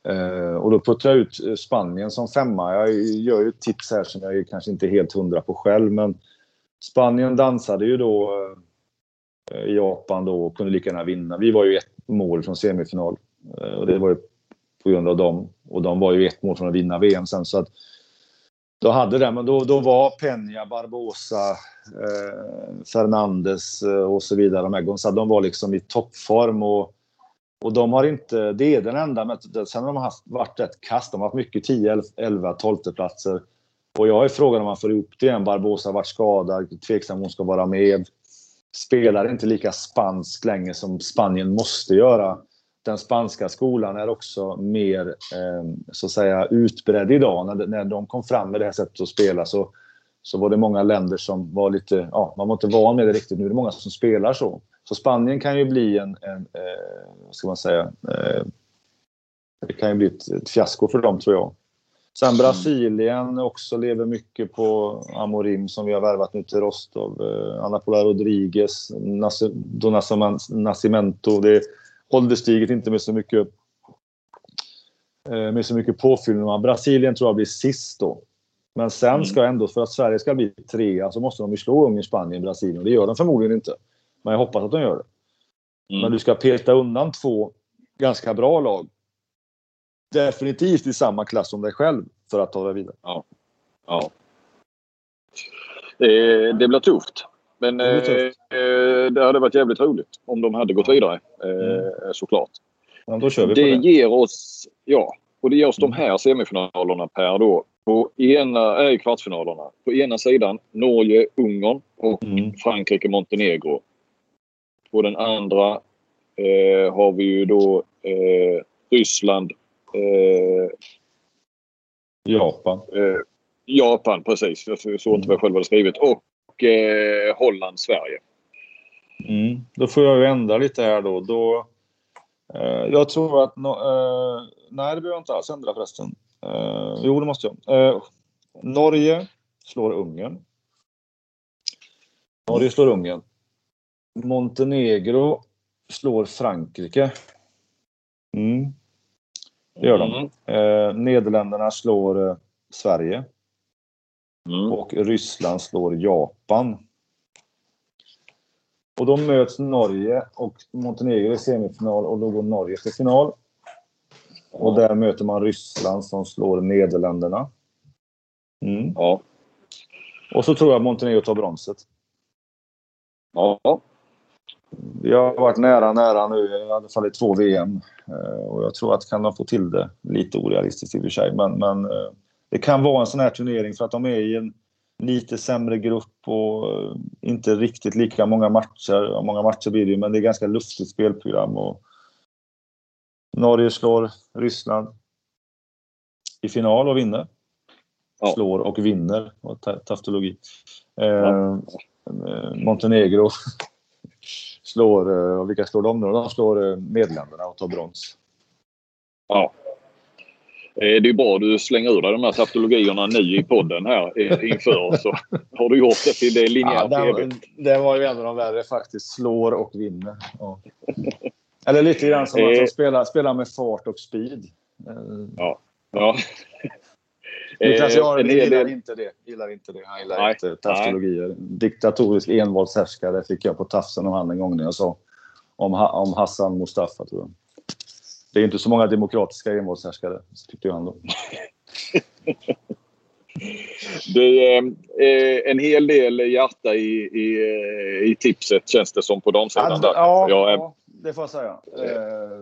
Uh, och då puttar jag ut eh, Spanien som femma. Jag gör ju tips här som jag kanske inte är helt hundra på själv men Spanien dansade ju då eh, i Japan då och kunde lika gärna vinna. Vi var ju ett mål från semifinal uh, och det var ju på grund av dem. Och de var ju ett mål från att vinna VM sen så att då hade det, men då, då var Peña, Barbosa, Fernandes och så vidare, de här Gonzalo, de var liksom i toppform och, och de har inte, det är den enda, men sen har de haft, varit rätt kast, de har haft mycket 10, 11, 12 platser. Och jag är frågan om man får ihop det igen. Barbosa har varit skadad, tveksam om hon ska vara med. Spelar inte lika spansk länge som Spanien måste göra den spanska skolan är också mer eh, så att säga utbredd idag. När, när de kom fram med det här sättet att spela så, så var det många länder som var lite, ja, man var inte van med det riktigt. Nu är det många som spelar så. Så Spanien kan ju bli en, en eh, vad ska man säga, eh, det kan ju bli ett, ett fiasko för dem tror jag. Sen Brasilien också lever mycket på Amorim som vi har värvat nu till Rostov. Eh, Ana Paula Rodriguez, Nas Nascimento. Det, ålderstiget, inte med så mycket eh, med så mycket påfyllning. Brasilien tror jag blir sist då. Men sen mm. ska ändå, för att Sverige ska bli trea, så måste de ju slå Ungern, Spanien, Brasilien. Det gör de förmodligen inte. Men jag hoppas att de gör det. Mm. Men du ska peta undan två ganska bra lag. Definitivt i samma klass som dig själv för att ta dig vidare. Ja. ja. Det, det blir tufft. Men det, eh, det hade varit jävligt roligt om de hade gått vidare eh, mm. såklart. Ja, då kör vi det, det ger oss, ja, och det ger oss de här semifinalerna per då. På ena, äh, kvartsfinalerna. På ena sidan Norge, Ungern och mm. Frankrike, Montenegro. På den andra eh, har vi ju då eh, Ryssland. Eh, Japan. Eh, Japan, precis. Jag såg inte vad jag själv hade skrivit. Och eh, Holland, Sverige. Mm. Då får jag ju ändra lite här då. då eh, jag tror att... No, nej, det behöver jag inte alls ändra förresten. Jo, det måste jag. Norge slår Ungern. Norge slår Ungern. Montenegro slår Frankrike. Mm. Det gör de. Mm. Eh, Nederländerna slår eh, Sverige. Mm. Och Ryssland slår Japan. Och då möts Norge och Montenegro i semifinal och då går Norge till final. Och där möter man Ryssland som slår Nederländerna. Mm. Ja. Och så tror jag Montenegro tar bronset. Ja. Vi har varit nära, nära nu, i alla fall i två VM. Eh, och jag tror att kan de få till det, lite orealistiskt i och för sig, men, men eh, det kan vara en sån här turnering för att de är i en lite sämre grupp och eh, inte riktigt lika många matcher. Många matcher blir det ju, men det är ganska lustigt spelprogram. Och Norge slår Ryssland i final och vinner. Ja. Slår och vinner. Taftologi. Eh, ja. Montenegro slår, eh, vilka slår de nu? De slår Nederländerna och tar brons. Ja. Eh, det är bra du slänger ur dig de här tautologierna nu i podden här eh, inför. Så har du gjort det till det linjära ja, det, det var ju en av de värre faktiskt. Slår och vinner. Ja. Eller lite grann som att de eh. spelar, spelar med fart och speed. Ja. ja. Niklas Eh, hel gillar inte det. Gillar inte det. Han gillar Nej, inte taftologier. Diktatorisk envåldshärskare fick jag på tafsen av han en gång när jag sa om, om Hassan Mustafa, tror jag. Det är inte så många demokratiska envåldshärskare, tyckte han då. Det är eh, en hel del hjärta i, i, eh, i tipset känns det som på damsidan. Ja, där. ja, Jag ja, det får jag säga. Eh,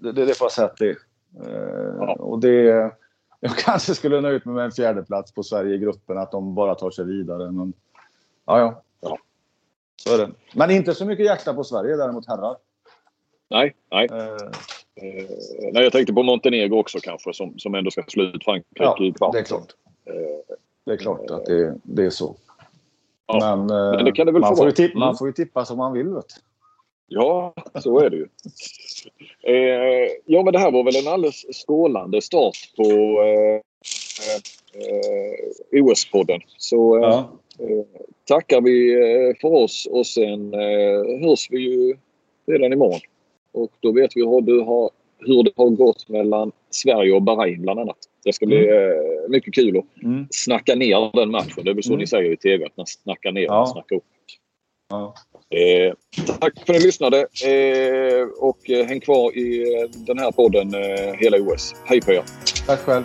det, det, det får jag säga att det är. Eh, Ja. Och det... Jag kanske skulle nöjt mig med en fjärde plats på Sverige i gruppen, att de bara tar sig vidare. Men, ja, ja. Ja. Så är det. Men inte så mycket hjärta på Sverige däremot, herrar. Nej, nej. Eh, Eh, nej, jag tänkte på Montenegro också kanske som, som ändå ska slå ut Frankrike Ja, i det är klart. Eh, Det är klart att det, det är så. Ja, Men, eh, men det kan det väl man, få får tippa, man Mm. får ju tippa som man vill. Vet. Ja, så är det ju. Eh, ja, men det här var väl en alldeles strålande start på eh, eh, OS-podden. Så eh, Ja. eh, tackar vi eh, för oss och sen eh, hörs vi ju redan imorgon. Och då vet vi hur, du har, hur det har gått mellan Sverige och Bahrain bland annat. Det ska bli eh, mycket kul att Mm. snacka ner den matchen. Det är väl så Mm. ni säger i TV, att man snackar ner Ja. och snackar upp. Ja. Eh, tack för att ni lyssnade eh, och eh, häng kvar i eh, den här podden eh, hela OS. Hej på er! Tack själv.